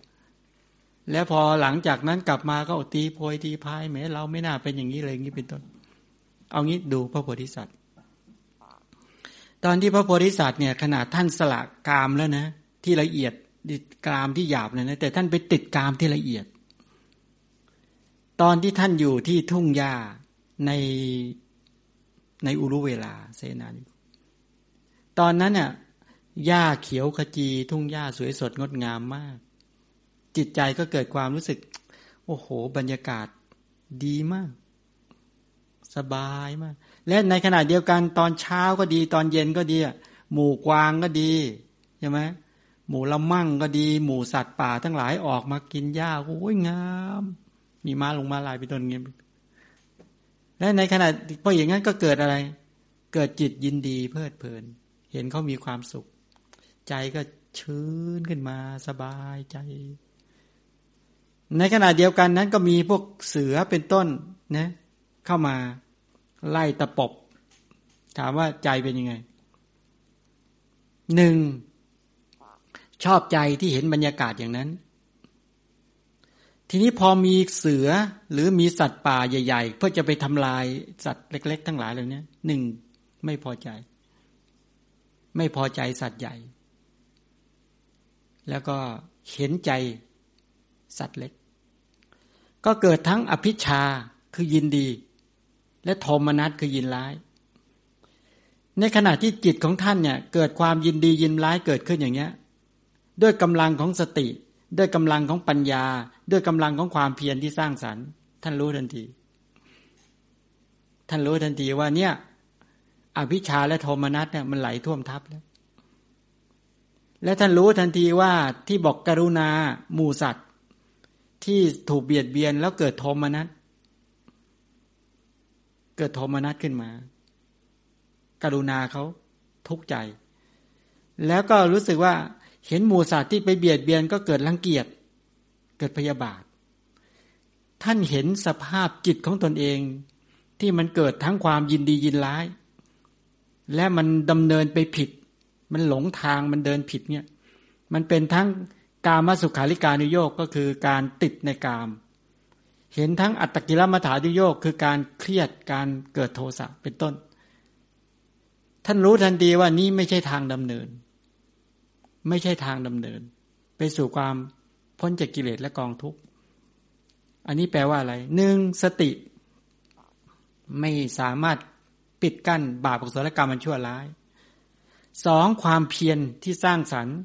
แล้วพอหลังจากนั้นกลับมาก็ตีโพยตีพายแม้เราไม่น่าเป็นอย่างนี้เลยอย่างนี้เป็นต้น เอางี้ดูพระโพธิสัตว์ ตอนที่พระโพธิสัตว์เนี่ยขนาดท่านสละกามแล้วนะ ที่ละเอียดกรามที่หยาบเลยนะแต่ท่านไปติดกามที่ละเอียด ตอนที่ท่านอยู่ที่ทุ่งหญ้าในในอุรุเวลาเสนานิตอนนั้นเนี่ยหญ้าเขียวขจี ทุ่งหญ้าสวยสดงดงามมาก จิตใจก็เกิดความรู้สึก โอ้โห บรรยากาศดีมาก สบายมาก และในขณะเดียวกันตอนเช้าก็ดี ตอนเย็นก็ดีหมู่กวางก็ดีใช่ไหมหมูละมั่งก็ดี หมูสัตว์ป่าทั้งหลายออกมากินหญ้าโอ้ยงาม มีม้าลงมาลายไปต้นเงี้ยและในขณะพออย่างนั้นก็เกิดอะไร เกิดจิตยินดีเพลิดเพลิน เห็นเขามีความสุข ใจก็ชื้นขึ้นมาสบายใจ ในขณะเดียวกันนั้นก็มีพวกเสือเป็นต้นนะเข้ามา ไล่ตะปบ ถามว่าใจเป็นยังไงหนึ่งชอบใจที่เห็นบรรยากาศอย่างนั้น ทีนี้พอมีเสือหรือมีสัตว์ป่าใหญ่ ๆ เพื่อจะไปทำลายสัตว์เล็ก ๆ ทั้งหลายเหล่านี้หนึ่งไม่พอใจ ไม่พอใจสัตว์ใหญ่ แล้วก็เห็นใจสัตว์เล็ก ก็เกิดทั้งอภิชาคือยินดี และโทมนัสคือยินร้าย ในขณะที่จิตของท่านเนี่ยเกิดความยินดียินร้ายเกิดขึ้นอย่างเงี้ยด้วยกำลังของสติ ด้วยกำลังของปัญญา ด้วยกำลังของความเพียรที่สร้างสรรค์ ท่านรู้ทันที ท่านรู้ทันทีว่าเนี่ยอภิชาและโทมนัสเนี่ยมันไหลท่วมทับแล้ว และท่านรู้ทันทีว่าที่บอกกรุณาหมู่สัตว์ ที่ถูกเบียดเบียนแล้วเกิดโทมนัส เกิดโทมนัสขึ้นมา กรุณาเขาทุกข์ใจ แล้วก็รู้สึกว่าเห็นหมูสัตว์ที่ไปเบียดเบียนก็เกิดรังเกียจ เกิดพยาบาท ท่านเห็นสภาพจิตของตนเอง ที่มันเกิดทั้งความยินดียินร้าย และมันดำเนินไปผิด มันหลงทางมันเดินผิดเนี่ย มันเป็นทั้งกามสุขาริการุโยกก็คือการติดในกาม เห็นทั้งอัตตกิลมัฐานุโยกคือการเครียดการเกิดโทสะเป็นต้น ท่านรู้ทันทีว่านี่ไม่ใช่ทางดำเนิน ไม่ใช่ทางดำเนิน ไปสู่ความพ้นจากกิเลสและกองทุกข์อันนี้แปลว่าอะไรหนึ่งสติ ไม่สามารถปิดกั้นบาปอกุศลกรรมมันชั่วร้ายสองความเพียรที่สร้างสรรค์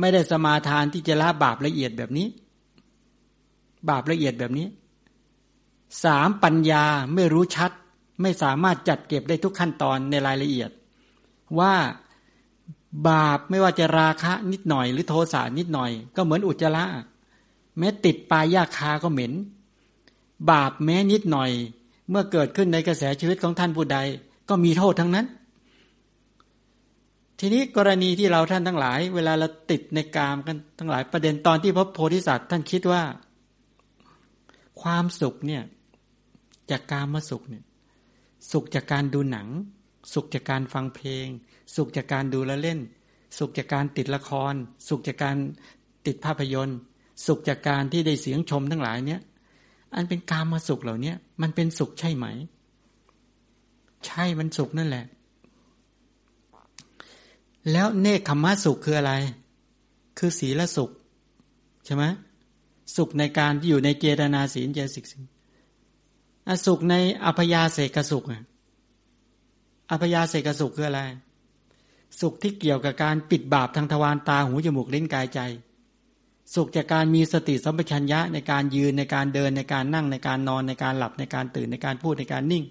ไม่ได้สมาทานที่จะละบาปละเอียดแบบนี้ บาปละเอียดแบบนี้ สามปัญญาไม่รู้ชัด ไม่สามารถจัดเก็บได้ทุกขั้นตอนในรายละเอียด ว่าบาปไม่ว่าจะราคะนิดหน่อย หรือโทสะนิดหน่อย ก็เหมือนอุจจาระแม้ติดปลายยาคาก็เหม็น บาปแม้นิดหน่อย เมื่อเกิดขึ้นในกระแสชีวิตของท่านผู้ใด ก็มีโทษทั้งนั้น ทีนี้กรณีที่เราท่านทั้งหลาย เวลาเราติดในกามกันทั้งหลายประเด็นตอนที่พระโพธิสัตว์ท่านคิดว่า ความสุขเนี่ย จากการมาสุขเนี่ย สุขจากการดูหนัง สุขจากการฟังเพลง สุขจากการดูละเล่น สุขจากการติดละคร สุขจากการติดภาพยนตร์ สุขจากการที่ได้เสียงชมทั้งหลายเนี่ย อันเป็นกามมาสุขเหล่านี้มันเป็นสุขใช่ไหม ใช่มันสุขนั่นแหละ แล้วเนคขมมะสุขคืออะไร คือศีลสุข ใช่ไหมสุขในการที่อยู่ในเจตนาศีลเจสิกสิ สุขในอภยาเสกสุขอะอภยาเสกสุขคืออะไร สุขที่เกี่ยวกับการปิดบาปทางทวารตาหูจมูกลิ้นกายใจ สุขจากการมีสติสัมปชัญญะในการยืนในการเดินในการนั่งในการนอนในการหลับในการตื่นในการพูดในการนิ่ง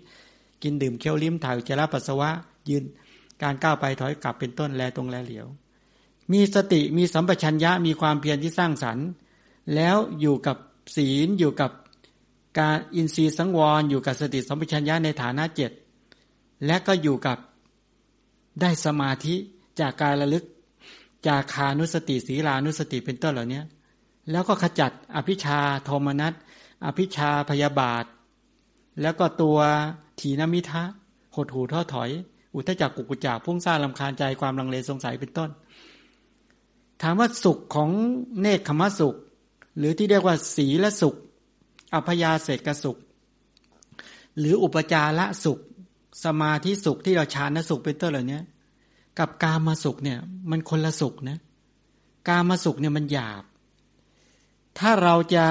กินดื่มเคี้ยวลิ้มถ่ายอุจจาระปัสสาวะ ยืนการก้าวไปถอยกลับเป็นต้นแลตรงแลเหลียว มีสติมีสัมปชัญญะมีความเพียรที่สร้างสรรค์ แล้วอยู่กับศีลอยู่กับ การอินทรีย์สังวรอยู่กับสติสัมปชัญญะในฐานะเจ็ดและก็อยู่กับได้สมาธิจากการระลึก จากคานุสติศีลานุสติเป็นต้นเหล่านี้แล้วก็ขจัดอภิชาโทมนัสอภิชาพยาบาท แล้วก็ตัวถีนมิทะหดหูท้อถอย อุทจักกุกุจาพุ่งซ่าลำคาญใจความลังเลสงสัยเป็นต้น ถามว่าสุขของเนคขมสุข หรือที่เรียกว่าสีและสุข อภยาเสกสุข หรืออุปจาระสุข สมาธิสุขที่เราฌานสุขเป็นต้นเหล่านี้กับกามาสุขเนี่ย มันคนละสุขนะกามาสุขเนี่ยมันหยาบ ถ้าเราจะ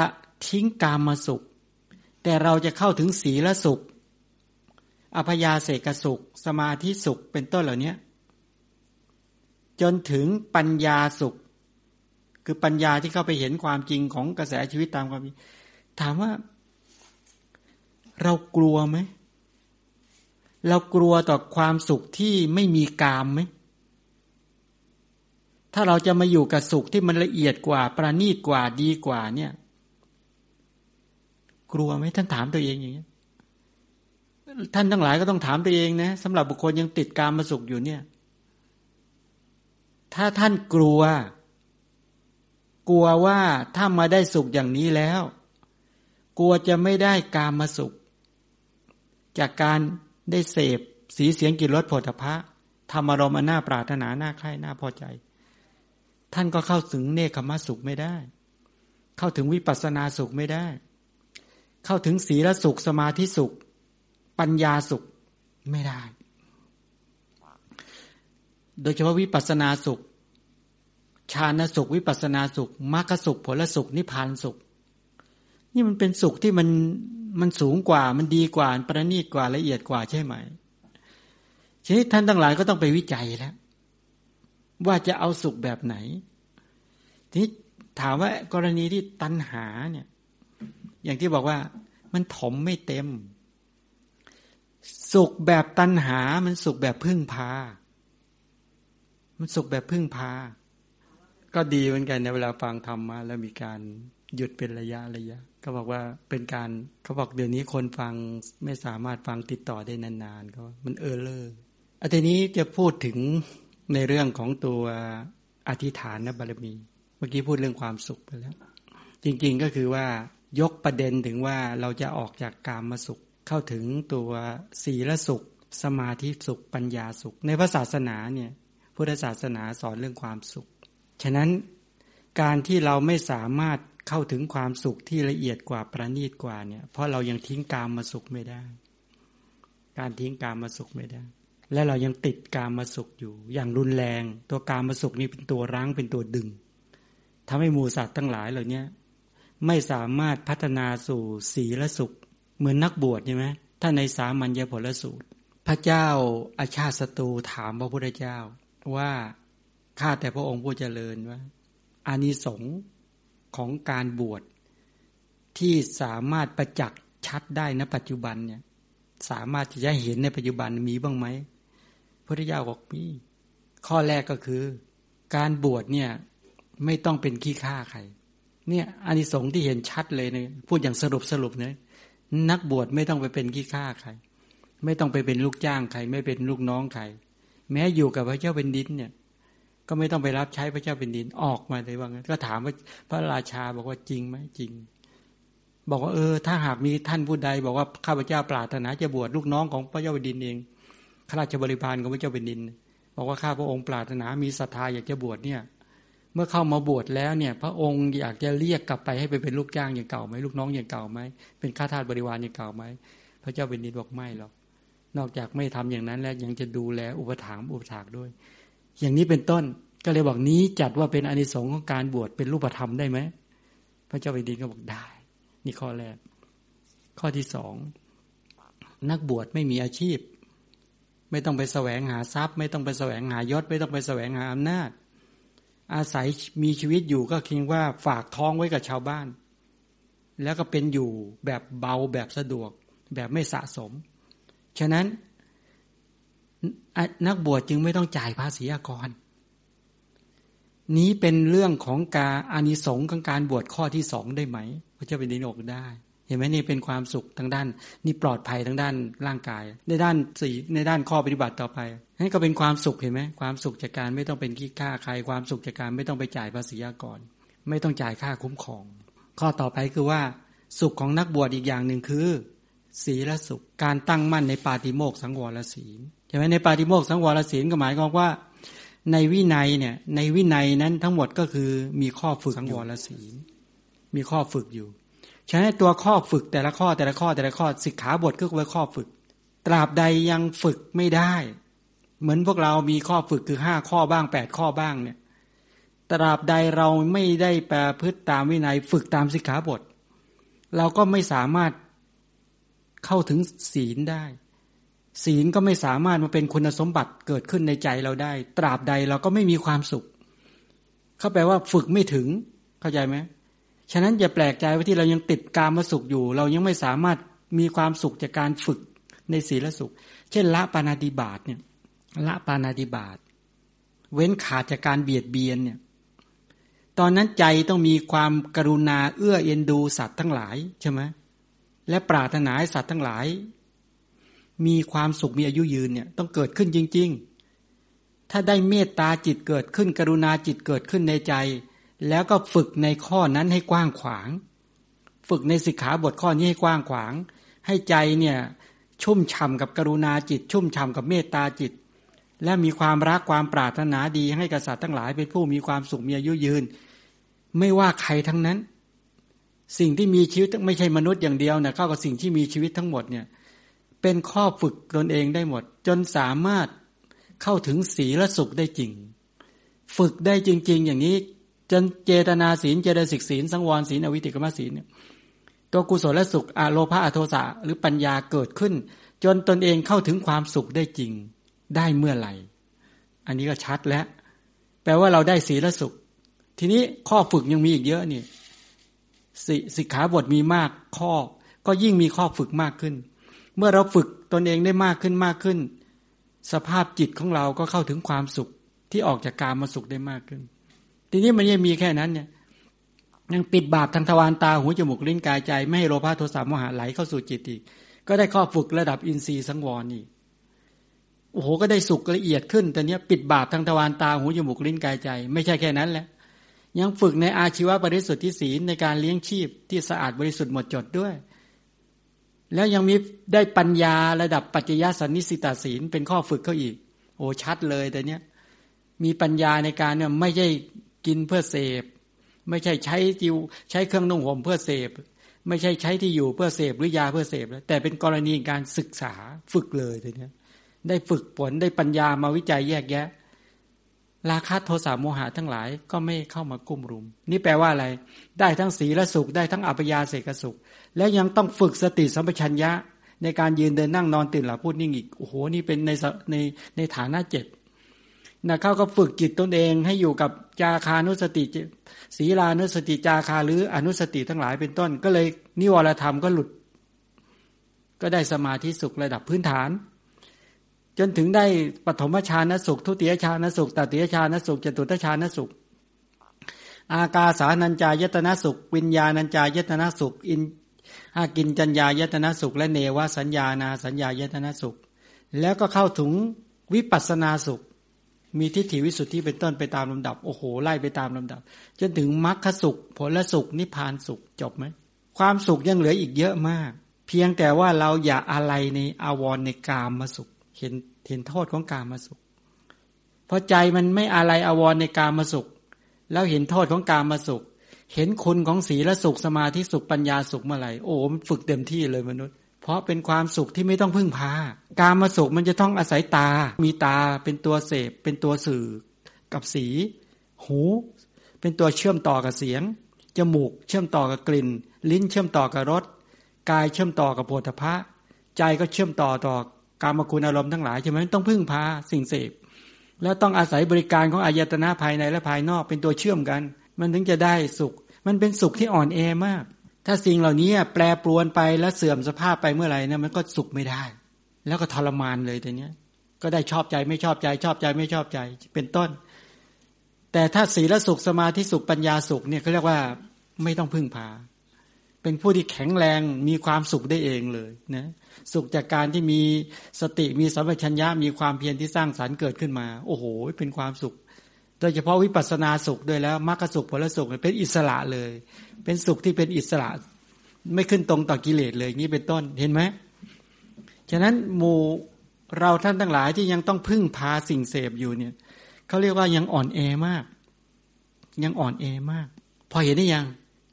ทิ้งกามาสุข แต่เราจะเข้าถึงศีลสุขอภยาเสกสุข สมาธิสุขเป็นต้นเหล่านี้จนถึงปัญญาสุข คือปัญญาที่เข้าไปเห็นความจริงของกระแสชีวิตตามความจริง ถามว่า เรากลัวไหม เรากลัวต่อความสุขที่ไม่มีกามไหม ถ้าเราจะมาอยู่กับสุขที่มันละเอียดกว่า ประณีตกว่าดีกว่า เนี่ย กลัวไหมท่านถามตัวเองอย่างนี้ท่านทั้งหลายก็ต้องถามตัวเองนะสำหรับบุคคลยังติดกามมาสุขอยู่เนี่ย ถ้าท่านกลัว กลัวว่าถ้ามาได้สุขอย่างนี้แล้ว กลัวจะไม่ได้กามมาสุข จากการได้เสพสีเสียงกลิ่นรสผลพระธรรมารมณ์หน้าปรารถนาหน้าใคร่หน้าพอใจ ท่านก็เข้าถึงเนคขมสุขไม่ได้ เข้าถึงวิปัสนาสุขไม่ได้ เข้าถึงศีลสุขสมาธิสุข ปัญญาสุขไม่ได้ โดยเฉพาะวิปัสนาสุขฌานสุข วิปัสสนาสุขมรรคสุขผลสุข นิพพานสุข นี่มันเป็นสุขที่มันมันสูงกว่ามันดีกว่าประณีตกว่าละเอียดกว่าใช่ไหมทีนี้ท่านทั้งหลายก็ต้องไปวิจัยแล้ว ว่าจะเอาสุขแบบไหน ทีนี้ถามว่ากรณีที่ตัณหาเนี่ย อย่างที่บอกว่ามันถมไม่เต็ม สุขแบบตัณหา มันสุขแบบพึ่งพา มันสุขแบบพึ่งพา ก็ดีเหมือนกันในเวลาฟังธรรมมาแล้วมีการหยุดเป็นระยะระยะ ก็บอกว่าเป็นการเขาบอกเดี๋ยวนี้คนฟังไม่สามารถฟังติดต่อได้นานๆก็มันเออเลอร์อันนี้จะพูดถึงในเรื่องของตัวอธิษฐานนะบารมี เมื่อกี้พูดเรื่องความสุขไปแล้ว จริงๆก็คือว่ายกประเด็นถึงว่าเราจะออกจากกามมาสุข เข้าถึงตัวศีลสุข สมาธิสุขปัญญาสุข ในพระศาสนาเนี่ยพุทธศาสนาสอนเรื่องความสุข ฉะนั้นการที่เราไม่สามารถ เข้าถึงความสุขที่ละเอียดกว่าประณีตกว่าเนี่ย เพราะเรายังทิ้งกามมาสุขไม่ได้ การทิ้งกามมาสุขไม่ได้ และเรายังติดกามมาสุขอยู่ อย่างรุนแรง ตัวกามมาสุขนี่เป็นตัวรั้งเป็นตัวดึงทำให้หมูสัตว์ทั้งหลายเหล่านี้ไม่สามารถพัฒนาสู่สีและสุข เหมือนนักบวชใช่ไหมถ้าในสามัญญผลสูตร พระเจ้าอาชาติศัตรูถามพระพุทธเจ้าว่าข้าแต่พระองค์ผู้เจริญว่าอานิสงส์ ของการบวชที่สามารถประจักษ์ชัดได้ณปัจจุบันเนี่ย สามารถที่จะเห็นในปัจจุบันมีบ้างไหมพระเจ้าบอกมีข้อแรกก็คือ การบวชเนี่ยไม่ต้องเป็นขี้ข้าใคร เนี่ยอานิสงส์ที่เห็นชัดเลยเนี่ยพูดอย่างสรุปสรุปเนี่ยนักบวชไม่ต้องไปเป็นขี้ข้าใคร ไม่ต้องไปเป็นลูกจ้างใคร ไม่เป็นลูกน้องใคร แม้อยู่กับพระเจ้าเป็นดินเนี่ย ก็ไม่ต้องไปรับใช้พระเจ้าเป็นดินออกมาเลยว่างั้นก็ถามว่าพระราชาบอกว่าจริงไหมจริง บอกว่าเออ ถ้าหากมีท่านผู้ใด บอกว่าข้าพเจ้าปรารถนาจะบวชลูกน้องของพระเจ้าเป็นดินเองข้าราชบริพารของพระเจ้าเป็นดิน บอกว่าข้าพระองค์ปรารถนามีศรัทธาอยากจะบวชเนี่ย เมื่อเข้ามาบวชแล้วเนี่ย พระองค์อยากจะเรียกกลับไปให้ไปเป็นลูกจ้างอย่างเก่าไหมลูกน้องอย่างเก่าไหมเป็นข้าทาสบริวารอย่างเก่าไหมพระเจ้าเป็นดินบอกไม่หรอกนอกจากไม่ทำอย่างนั้นแล้วยังจะดูแลอุปถัมภ์อุปถากด้วย อย่างนี้เป็นต้น ก็เลยบอกนี้จัดว่าเป็นอนิสงส์ของการบวชเป็นรูปธรรมได้ไหมพระเจ้าเป็นดินก็บอกได้ นี่ข้อแรก ข้อที่สองนักบวชไม่มีอาชีพ ไม่ต้องไปแสวงหาทรัพย์ ไม่ต้องไปแสวงหายศ ไม่ต้องไปแสวงหาอำนาจ อาศัยมีชีวิตอยู่ก็คิดว่าฝากท้องไว้กับชาวบ้าน แล้วก็เป็นอยู่แบบเบาแบบสะดวก แบบไม่สะสม ฉะนั้น นักบวชจึงไม่ต้องจ่ายภาษีอากร นี้เป็นเรื่องของการอานิสงส์ของการบวชข้อที่สองได้ไหมพระเจ้าเป็นดินอกได้ เห็นไหมนี่เป็นความสุขทางด้าน นี่ปลอดภัยทางด้านร่างกาย ในด้านสีในด้านข้อปฏิบัติต่อไปนั่นก็เป็นความสุขเห็นไหมความสุขจากการไม่ต้องเป็นขี้ค่าใคร ความสุขจากการไม่ต้องไปจ่ายภาษีอากร ไม่ต้องจ่ายค่าคุ้มครอง ข้อต่อไปคือว่า สุขของนักบวชอีกอย่างหนึ่งคือ ศีลสุข การตั้งมั่นในปาติโมกสังวรศีล ช่ไหมในปาติโมกสังวรศีลก็หมายความว่า ในวินัยเนี่ยในวินัยนั้นทั้งหมดก็คือมีข้อฝึกสังวรศีล มีข้อฝึกอยู่ฉะนั้นตัวข้อฝึกแต่ละข้อแต่ละข้อแต่ละข้อสิกขาบทก็คือข้อฝึก ตราบใดยังฝึกไม่ได้ เหมือนพวกเรามีข้อฝึกคือห้าข้อบ้างแปดข้อบ้างเนี่ยตราบใดเราไม่ได้แปรพฤติตามวินัยฝึกตามสิกขาบท เราก็ไม่สามารถเข้าถึงศีลได้ ศีลก็ไม่สามารถมาเป็นคุณสมบัติเกิดขึ้นในใจเราได้ ตราบใดเราก็ไม่มีความสุข เขาแปลว่าฝึกไม่ถึงเข้าใจไหมฉะนั้นอย่าแปลกใจว่าที่เรายังติดการมาสุขอยู่ เรายังไม่สามารถมีความสุขจากการฝึกในศีลสุข เช่น ละปานาติบาตเนี่ยละปานาติบาตเว้นขาดจากการเบียดเบียนเนี่ยตอนนั้นใจต้องมีความกรุณาเอื้อเอ็นดูสัตว์ทั้งหลายใช่ไหมและปรารถนาให้สัตว์ทั้งหลาย มีความสุขมีอายุยืนเนี่ยต้องเกิดขึ้นจริง ๆ ถ้าได้เมตตาจิตเกิดขึ้น กรุณาจิตเกิดขึ้นในใจ แล้วก็ฝึกในข้อนั้นให้กว้างขวาง ฝึกในสิกขาบทข้อนี้ให้กว้างขวาง ให้ใจเนี่ยชุ่มฉ่ากับกรุณาจิต ชุ่มฉ่ากับเมตตาจิต และมีความรักความปรารถนาดีให้กษัตริย์ทั้งหลายเป็นผู้มีความสุขมีอายุยืน ไม่ว่าใครทั้งนั้น สิ่งที่มีชีวิตไม่ใช่มนุษย์อย่างเดียวนะเข้ากับสิ่งที่มีชีวิตทั้งหมดเนี่ย เป็นข้อฝึกตนเองได้หมด จนสามารถเข้าถึงศีลสุขได้จริง ฝึกได้จริง ๆ อย่างนี้ จนเจตนาศีลเจตสิกศีลสังวรศีลอวิติกรรมศีลเนี่ยตัวกุศลสุขอะโลภะอโทสะหรือปัญญาเกิดขึ้น จนตนเองเข้าถึงความสุขได้จริง ได้เมื่อไหร่ อันนี้ก็ชัดแล้ว แปลว่าเราได้ศีลสุข ทีนี้ข้อฝึกยังมีอีกเยอะนี่สิกขาบทมีมากข้อ ก็ยิ่งมีข้อฝึกมากขึ้น เมื่อเราฝึกตนเองได้มากขึ้นมากขึ้น สภาพจิตของเราก็เข้าถึงความสุขที่ออกจากการมาสุขได้มากขึ้น ทีนี้มันยังมีแค่นั้นเนี่ยยังปิดบาปทางทวารตาหูจมูกลิ้นกายใจ ไม่ให้โลภะโทสะโมหะไหลเข้าสู่จิตอีก ก็ได้ข้อฝึกระดับอินทรีย์สังวรนี่โอ้โหก็ได้สุขละเอียดขึ้นแต่เนี้ยปิดบาปทางทวารตาหูจมูกลิ้นกายใจ ไม่ใช่แค่นั้นแหละยังฝึกในอาชีวะบริสุทธิ์ที่ศีลในการเลี้ยงชีพที่สะอาดบริสุทธิ์หมดจดด้วย แล้วยังมีได้ปัญญาระดับปัจจยสันนิสิตาศีลเป็นข้อฝึกเขาอีก โอ้ชัดเลยแต่เนี้ยมีปัญญาในการเนี่ยไม่ใช่กินเพื่อเสพ ไม่ใช่ใช้จิวใช้เครื่องนุ่งห่มเพื่อเสพ ไม่ใช่ใช้ที่อยู่เพื่อเสพหรือยาเพื่อเสพแต่เป็นกรณีการศึกษาฝึกเลยแต่เนี้ยได้ฝึกผลได้ปัญญามาวิจัยแยกแยะ ราคะโทสะโมหะทั้งหลายก็ไม่เข้ามากุ้มรุม นี่แปลว่าอะไร ได้ทั้งสีและสุข ได้ทั้งอัปยาเสกสุข แล้วยังต้องฝึกสติสัมปชัญญะ ในการยืนเดินนั่งนอนตื่นหลับพูดนิ่งอีก โอ้โห นี่เป็นในในในฐานะเจ็ดนะเขาก็ฝึกจิตตนเองให้อยู่กับจาคานุสติศีลานุสติจาคาหรืออนุสติทั้งหลายเป็นต้น ก็เลยนิวรธรรมก็หลุด ก็ได้สมาธิสุขระดับพื้นฐาน จนถึงได้ปฐมฌานสุข ทุติยฌานสุขตติยฌานสุขจตุตฌานสุข อากาสานัญจายตนะสุข วิญญาณัญจายตนะสุข อินอากินจัญญายตนะสุข และเนวสัญญานาสัญญายตนะสุข แล้วก็เข้าถึงวิปัสนาสุข มีทิฏฐิวิสุทธิเป็นต้นไปตามลำดับ โอ้โห ไล่ไปตามลำดับ จนถึงมรรคสุข ผลสุข นิพพานสุข จบไหม ความสุขยังเหลืออีกเยอะมาก เพียงแต่ว่าเราอย่าอะไรในอาวรในกามมาสุข เห็นเห็นโทษของกามมาสุข เพราะใจมันไม่อะไรอวรในกามมาสุข แล้วเห็นโทษของกามมาสุข เห็นคุณของศีลสุขสมาธิสุขปัญญาสุขเมื่อไหร่โอ้มันฝึกเต็มที่เลยมนุษย์ เพราะเป็นความสุขที่ไม่ต้องพึ่งพา กามาสุขมันจะต้องอาศัยตา มีตาเป็นตัวเสพ เป็นตัวสื่อกับสี หู เป็นตัวเชื่อมต่อกับเสียงจมูกเชื่อมต่อกับกลิ่น ลิ้นเชื่อมต่อกับรสกายเชื่อมต่อกับโผฏฐะใจก็เชื่อมต่อต่อ การมคุณอารมณ์ทั้งหลายใช่ไหมต้องพึ่งพาสิ่งเสพ แล้วต้องอาศัยบริการของอายตนะภายในและภายนอกเป็นตัวเชื่อมกัน มันถึงจะได้สุข มันเป็นสุขที่อ่อนแอมาก ถ้าสิ่งเหล่านี้แปรปรวนไปแล้วเสื่อมสภาพไปเมื่อไหร่นะมันก็สุขไม่ได้ แล้วก็ทรมานเลยแต่เนี้ย ก็ได้ชอบใจไม่ชอบใจ ชอบใจไม่ชอบใจเป็นต้น แต่ถ้าศีลสุขสมาธิสุขปัญญาสุขเนี่ยเขาเรียกว่าไม่ต้องพึ่งพาเป็นผู้ที่แข็งแรงมีความสุขได้เองเลยนะ สุขจากการที่มีสติมีสัมปชัญญะมีความเพียรที่สร้างสรรค์เกิดขึ้นมา โอ้โห เป็นความสุข โดยเฉพาะวิปัสสนาสุขด้วยแล้วมรรคสุขผลสุขเป็นอิสระเลย เป็นสุขที่เป็นอิสระ ไม่ขึ้นตรงต่อกิเลสเลยนี้เป็นต้นเห็นไหมฉะนั้นหมู่เราท่านทั้งหลายที่ยังต้องพึ่งพาสิ่งเสพอยู่เนี่ยเขาเรียกว่ายังอ่อนแอมาก ยังอ่อนแอมาก พอเห็นได้ยัง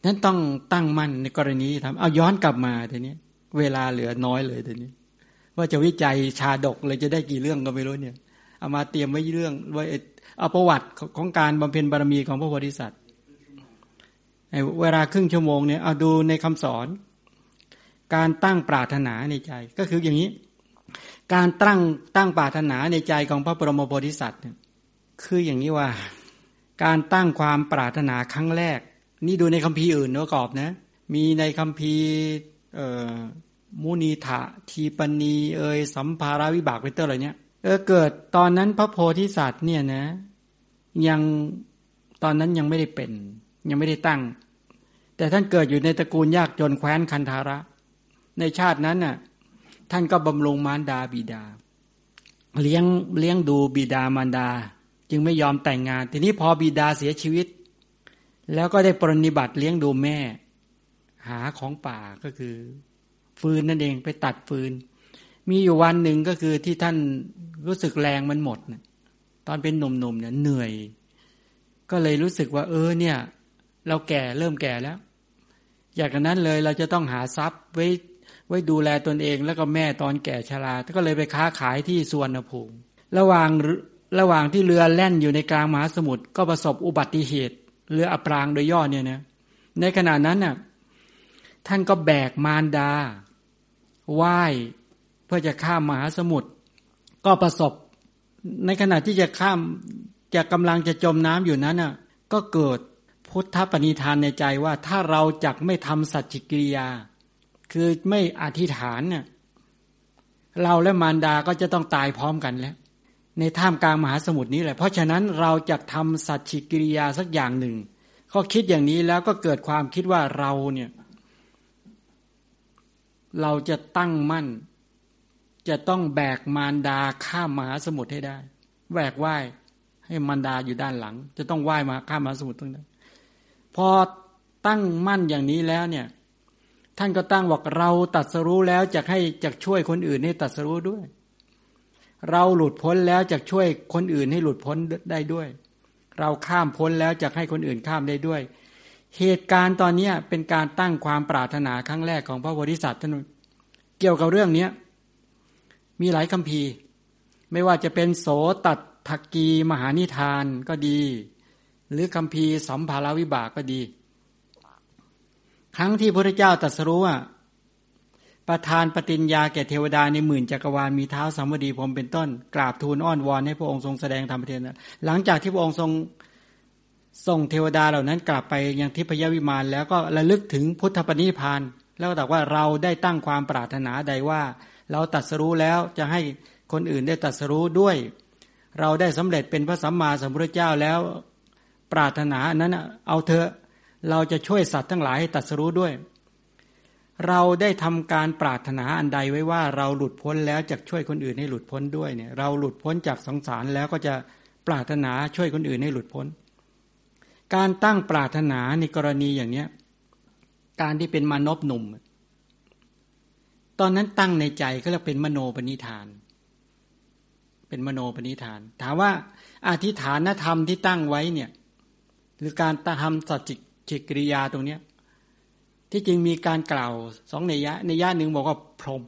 นั้นต้องตั้งมั่นในกรณีทำเอาย้อนกลับมาทีนี้ เวลาเหลือน้อยเลยทีนี้ ว่าจะวิจัยชาดกเลยจะได้กี่เรื่องก็ไม่รู้เนี่ยเอามาเตรียมไว้เรื่องไว้เอาประวัติของการบำเพ็ญบารมีของพระโพธิสัตว์เวลาครึ่งชั่วโมงเนี่ยเอาดูในคำสอน การตั้งปรารถนาในใจ ก็คืออย่างนี้ การตั้งตั้งปรารถนาในใจของพระบรมโพธิสัตว์เนี่ยคืออย่างนี้ว่า การตั้งความปรารถนาครั้งแรก นี่ดูในคัมภีร์อื่นประกอบนะ มีในคัมภีร์ มุนีถะทีปณีเอยสัมภาราวิบากเป็นต้นอะไรเนี่ยเออเกิดตอนนั้นพระโพธิสัตว์เนี่ยนะ ยังตอนนั้นยังไม่ได้เป็น ยังไม่ได้ตั้ง แต่ท่านเกิดอยู่ในตระกูลยากจนแคว้นคันธาระ ในชาตินั้นน่ะ ท่านก็บำรุงมารดาบิดา เลี้ยงเลี้ยงดูบิดามารดา จึงไม่ยอมแต่งงาน ทีนี้พอบิดาเสียชีวิต แล้วก็ได้ปรนิบัติเลี้ยงดูแม่ หาของป่าก็คือ ฟืนนั่นเองไปตัดฟืน มีอยู่วันหนึ่งก็คือที่ท่านรู้สึกแรงมันหมดตอนเป็นหนุ่มๆเนี่ยเหนื่อย ก็เลยรู้สึกว่า เออเนี่ย เราแก่เริ่มแก่แล้ว อยากนั้นเลยเราจะต้องหาทรัพย์ไว้ไว้ดูแลตนเองแล้วก็แม่ตอนแก่ชราก็เลยไปค้าขายที่สวนภูมิระหว่างระหว่างที่เรือแล่นอยู่ในกลางมหาสมุทรก็ประสบอุบัติเหตุเรืออับปรางโดยย่อเนี่ยนะในขณะนั้นน่ะ ท่านก็แบกมารดาว่ายเพื่อจะข้ามมหาสมุทรก็ประสบ ในขณะที่จะข้ามจะกำลังจะจมน้ำอยู่นั้นน่ะ ก็เกิดพุทธปณิธานในใจว่าถ้าเราจักไม่ทำสัจจิกิริยา คือไม่อธิษฐานเนี่ยเราและมารดาก็จะต้องตายพร้อมกันแล้ว ในท่ามกลางมหาสมุทรนี้แหละ เพราะฉะนั้นเราจะทำสัจจิกิริยาสักอย่างหนึ่ง เขาคิดอย่างนี้แล้วก็เกิดความคิดว่าเราเนี่ย เราจะตั้งมั่น จะต้องแบกมารดาข้ามมหาสมุทรให้ได้แบกไหวให้มารดาอยู่ด้านหลัง จะต้องไหวมาข้ามมหาสมุทรตรงนั้นพอตั้งมั่นอย่างนี้แล้วเนี่ย ท่านก็ตั้งบอกเราตัดสรู้แล้วจะให้จะช่วยคนอื่นให้ตัดสรู้ด้วย เราหลุดพ้นแล้วจะช่วยคนอื่นให้หลุดพ้นได้ด้วย เราข้ามพ้นแล้วจะให้คนอื่นข้ามได้ด้วย เหตุการณ์ตอนนี้เป็นการตั้งความปรารถนาครั้งแรกของพระโพธิสัตว์ท่านเกี่ยวกับเรื่องนี้มีหลายคำพีไม่ว่าจะเป็นโสตัดทักกีมหานิทานก็ดี หรือคำพีสัมภารวิบากก็ดี ครั้งที่พระเจ้าตรัสรู้ว่าประทานปฏิญญาแก่เทวดาในหมื่นจักรวาลมีเท้าสัมวดีพรมเป็นต้น กราบทูลอ้อนวอนให้พระองค์ทรงแสดงธรรมเทศนาหลังจากที่พระองค์ทรง ส่งเทวดาเหล่านั้นกลับไปยังทิพยวิมานแล้วก็ระลึกถึงพุทธปณิพานแล้วก็บอกว่าเราได้ตั้งความปรารถนาใดว่า เราตัดสรู้แล้วจะให้คนอื่นได้ตัดสรู้ด้วย เราได้สำเร็จเป็นพระสัมมาสัมพุทธเจ้าแล้ว ปรารถนานั้นเอาเถอะเราจะช่วยสัตว์ทั้งหลายให้ตัดสรู้ด้วย เราได้ทำการปรารถนาอันใดไว้ว่า เราหลุดพ้นแล้วจะช่วยคนอื่นให้หลุดพ้นด้วยเนี่ย เราหลุดพ้นจากสงสารแล้วก็จะปรารถนาช่วยคนอื่นให้หลุดพ้น การตั้งปรารถนาในกรณีอย่างเนี้ย การที่เป็นมานพหนุ่ม ตอนนั้นตั้งในใจก็เรียกเป็นมโนปณิธาน เป็นมโนปณิธาน ถามว่าอธิฐานธรรมที่ตั้งไว้เนี่ย หรือการทำสัจจิกริยาตรงเนี้ย ที่จริงมีการกล่าวสองในยะ ในยะหนึ่งบอกว่าพรหม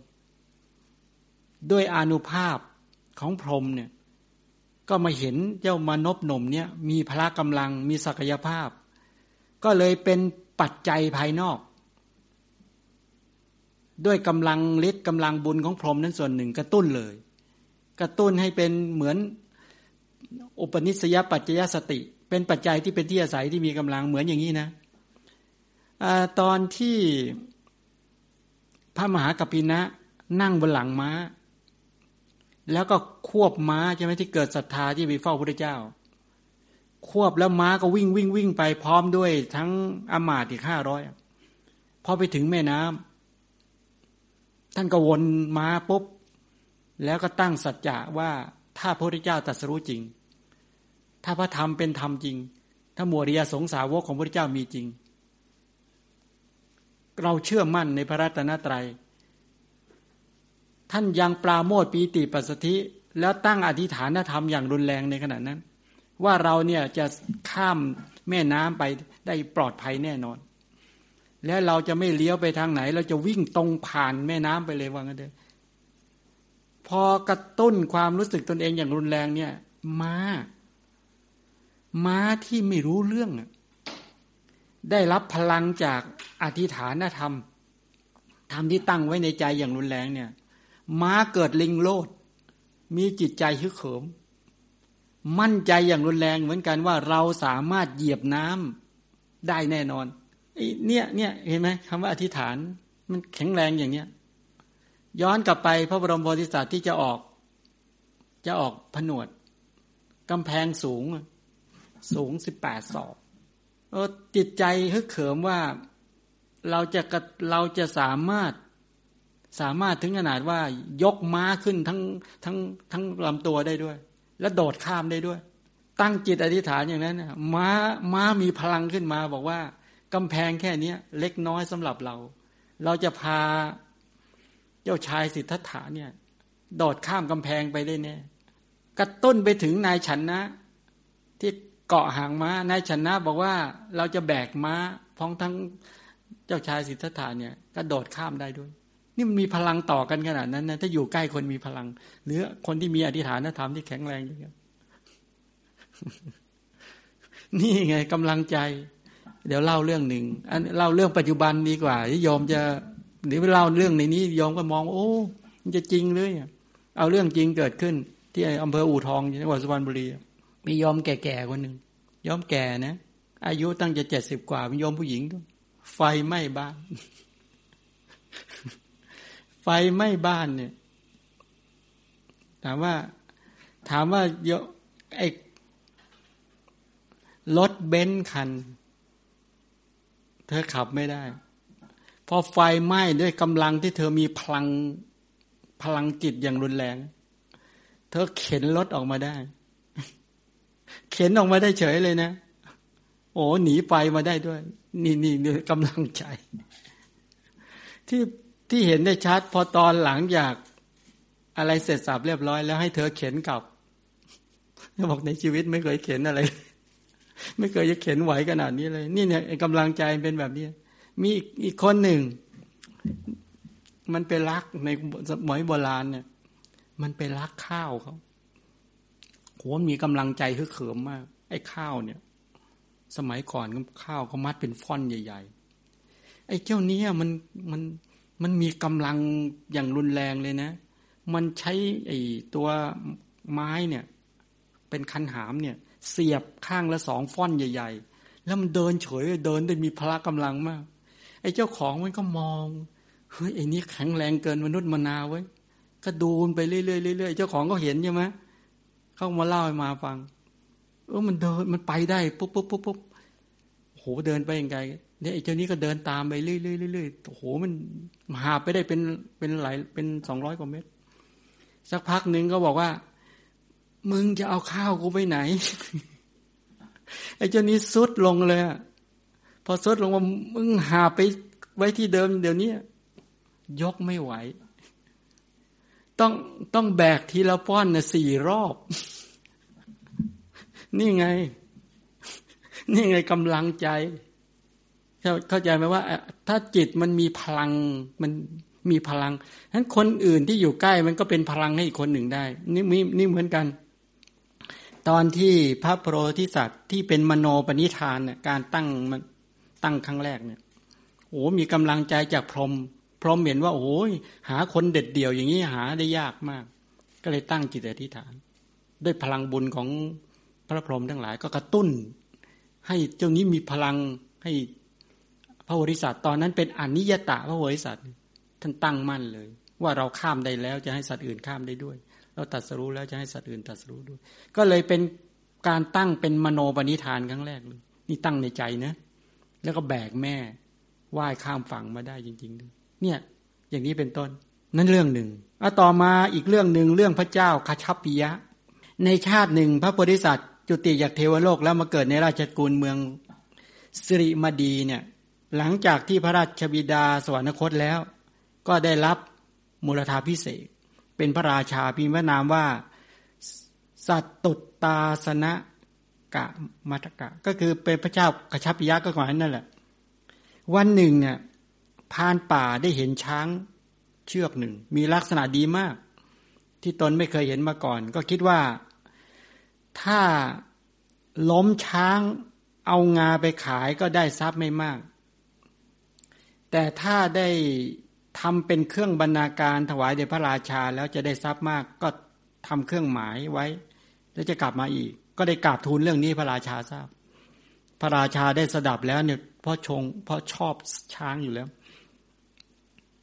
ด้วยอนุภาพของพรหมเนี่ย ก็มาเห็นเจ้ามานพหนุ่มเนี่ยมีพละกำลังมีศักยภาพ ก็เลยเป็นปัจจัยภายนอก ด้วยกำลังฤทธิ์กำลังบุญของพรหมนั้นส่วนหนึ่งกระตุ้นเลย กระตุ้นให้เป็นเหมือนอุปนิสยปัจจยสติ เป็นปัจจัยที่เป็นที่อาศัยที่มีกำลังเหมือนอย่างนี้นะอตอนที่พระมหากัปปินะนั่งบนหลังม้า แล้วก็ควบม้าใช่ไหมที่เกิดศรัทธาที่ไปเฝ้าพระเจ้า ควบแล้วม้าก็วิ่งวิ่งวิ่งไปพร้อมด้วยทั้งอามาตย์อีกห้าร้อยพอไปถึงแม่น้ำท่านก็วนม้าปุ๊บ แล้วก็ตั้งสัจจะว่าถ้าพระพุทธเจ้าตรัสรู้จริง ถ้าพระธรรมเป็นธรรมจริง ถ้ามัวริยสงสาวกของพระพุทธเจ้ามีจริง เราเชื่อมั่นในพระรัตนตรยัย ท่านยังปราโมทปีติปัสสธิ แล้วตั้งอธิฐานธรรมอย่างรุนแรงในขณะนั้น ว่าเราเนี่ยจะข้ามแม่น้ำไปได้ปลอดภัยแน่นอน แล้วเราจะไม่เลี้ยวไปทางไหน เราจะวิ่งตรงผ่านแม่น้ำไปเลยว่างั้นเถอะพอกระตุ้นความรู้สึกตนเองอย่างรุนแรงเนี่ยม้า ม้าที่ไม่รู้เรื่องได้รับพลังจากอธิฐานธรรมธรรมที่ตั้งไว้ในใจอย่างรุนแรงเนี่ย ม้าเกิดลิงโลด มีจิตใจฮึกเหิม มั่นใจอย่างรุนแรงเหมือนกันว่าเราสามารถเหยียบน้ำได้แน่นอนเนี่ยเนี่ยเห็นไหมคำว่าอธิษฐาน มันแข็งแรงอย่างเนี้ย ย้อนกลับไปพระบรมโพธิสัตว์ที่จะออก จะออกผนวดกำแพงสูง สูงสิบแปดศอกจิตใจฮึกเขิมว่าเราจะเราจะสามารถ สามารถถึงขนาดว่ายกม้าขึ้นทั้งทั้งทั้งลำตัวได้ด้วย และโดดข้ามได้ด้วย ตั้งจิตอธิษฐานอย่างนั้นม้าม้ามีพลังขึ้นมา บอกว่ากำแพงแค่นี้เล็กน้อยสำหรับเรา เราจะพาเจ้าชายสิทธัตถะเนี่ย โดดข้ามกำแพงไปได้แน่กระตุ้นไปถึงนายฉันนะ ที่เกาะหางม้านายชนะบอกว่าเราจะแบกม้า พ้องทั้งเจ้าชายสิทธัตถะเนี่ยก็โดดข้ามได้ด้วย นี่มันมีพลังต่อกันขนาดนั้นนะถ้าอยู่ใกล้คนมีพลัง หรือคนที่มีอธิษฐานธรรมที่แข็งแรงอย่างเงี้ยนี่ไงกำลังใจ เดี๋ยวเล่าเรื่องหนึ่งอันเล่าเรื่องปัจจุบันดีกว่าที่ยอมจะหรือเล่าเรื่องในนี้ยอมก็มอง โอ้ มันจะจริงเลยเอาเรื่องจริงเกิดขึ้น ที่อำเภออู่ทองจังหวัดสุพรรณบุรีมียอมแก่ๆคนหนึ่งยอมแก่นะอายุตั้งจะเจ็ดสิบกว่ามียอมผู้หญิงไฟไหม้บ้าน ไฟไหม้บ้านเนี่ย ถามว่า ถามว่าเยอะไอ้รถเบนซ์คัน เธอขับไม่ได้ พอไฟไหม้ด้วยกำลังที่เธอมีพลังพลังจิตอย่างรุนแรง เธอเข็นรถออกมาได้ เข็นออกมาได้เฉยเลยนะ โอ้หนีไฟมาได้ด้วย นี่นี่กำลังใจ ที่ ที่เห็นได้ชัดพอตอนหลังจากอะไรเสร็จสับเรียบร้อยแล้วให้เธอเข็นกลับบอกในชีวิตไม่เคยเข็นอะไร ไม่เคยจะเข็นไหวขนาดนี้เลย นี่เนี่ยกำลังใจเป็นแบบนี้ มีอีกคนหนึ่ง มันไปรักในสมัยโบราณเนี่ย มันไปรักข้าวเขาโหมีกำลังใจฮึกเขิมมาก ไอ้ข้าวเนี่ย สมัยก่อนข้าวเขามัดเป็นฟ่อนใหญ่ ๆ ไอ้เจ้านี้มันมัน มันมีกำลังอย่างรุนแรงเลยนะ มันใช้ไอ้ตัวไม้เนี่ย เป็นคันหามเนี่ย เสียบข้างละสองฟ่อนใหญ่ ๆ แล้วมันเดินเฉยเดินได้มีพละกำลังมาก ไอ้เจ้าของมันก็มองเฮ้ยไอ้นี้แข็งแรงเกินมนุษย์มนาไว้ก็ดูนไปเรื่อยๆเรื่อยๆเจ้าของก็เห็นใช่ไหมเข้ามาเล่าให้มาฟัง เออมันเดินมันไปได้ปุ๊บปุ๊บปุ๊บปุ๊บโโหเดินไปยังไง เนี่ยไอ้เจ้านี้ก็เดินตามไปเรื่อยๆๆโอ้โหมันหาไปได้เป็นเป็นหลายเป็นสองร้อยกว่าเมตร สักพักหนึ่งก็บอกว่า มึงจะเอาข้าวกูไปไหน ไอ้เจ้านี้สุดลงเลยพอสุดลงว่ามึงหาไปไว้ที่เดิมเดี๋ยวนี้ยกไม่ไหว ต้องต้องแบกทีละป้อนนะสี่รอบ นี่ไง นี่ไงกำลังใจ เข้าใจไหมว่า ถ้าจิตมันมีพลังมันมีพลังฉะนั้นคนอื่นที่อยู่ใกล้มันก็เป็นพลังให้อีกคนหนึ่งได้ นี่มีนี่เหมือนกัน ตอนที่พระโพธิสัตว์ที่เป็นมโนปณิธานเนี่ยการตั้งมันตั้งครั้งแรกเนี่ยโอ้มีกำลังใจจากพรหมพรหมเห็นว่าโอ้ยหาคนเด็ดเดี่ยวอย่างนี้หาได้ยากมาก ก็เลยตั้งจิตอธิษฐาน ด้วยพลังบุญของพระพรหมทั้งหลาย ก็กระตุ้น ให้เจ้านี้มีพลังให้ ระโพธิสัตว์ตอนนั้นเป็นอนิยตะพระโพธิสัตว์ท่านตั้งมั่นเลย ว่าเราข้ามได้แล้วจะให้สัตว์อื่นข้ามได้ด้วย เราตัดสรู้แล้วจะให้สัตว์อื่นตัดสรู้ด้วย ก็เลยเป็นการตั้งเป็นมโนปณิธานครั้งแรกเลย นี่ตั้งในใจนะ แล้วก็แบกแม่ว่ายข้ามฝั่งมาได้จริงๆด้วยเนี่ย อย่างนี้เป็นต้น นั่นเรื่องหนึ่งอต่อมาอีกเรื่องหนึ่งเรื่องพระเจ้าคาชัปปิยะ ในชาติหนึ่งพระโพธิสัตว์จุติจากเทวโลกแล้วมาเกิดในราชกุลเมืองสิริมดีเนี่ย หลังจากที่พระราชบิดาสวรรคตแล้ว ก็ได้รับมูลธาพิเศษ เป็นพระราชาพิมพ์นามว่า สัตตุตาสนะกะมัตกะ ก็คือเป็นพระเจ้ากระชับปิยะก็ก่อนนั่นแหละ วันหนึ่งเนี่ยพานป่าได้เห็นช้างเชือกหนึ่ง มีลักษณะดีมาก ที่ตนไม่เคยเห็นมาก่อน ก็คิดว่าถ้าล้มช้างเอางาไปขายก็ได้ทรัพย์ไม่มาก แต่ถ้าได้ทำเป็นเครื่องบรรณาการถวายแด่พระราชาแล้วจะได้ทรัพย์มากก็ทำเครื่องหมายไว้ แล้วจะกลับมาอีก ก็ได้กราบทูลเรื่องนี้พระราชาทราบ พระราชาได้สดับแล้วเนี่ยเพราะชงเพราะชอบช้างอยู่แล้ว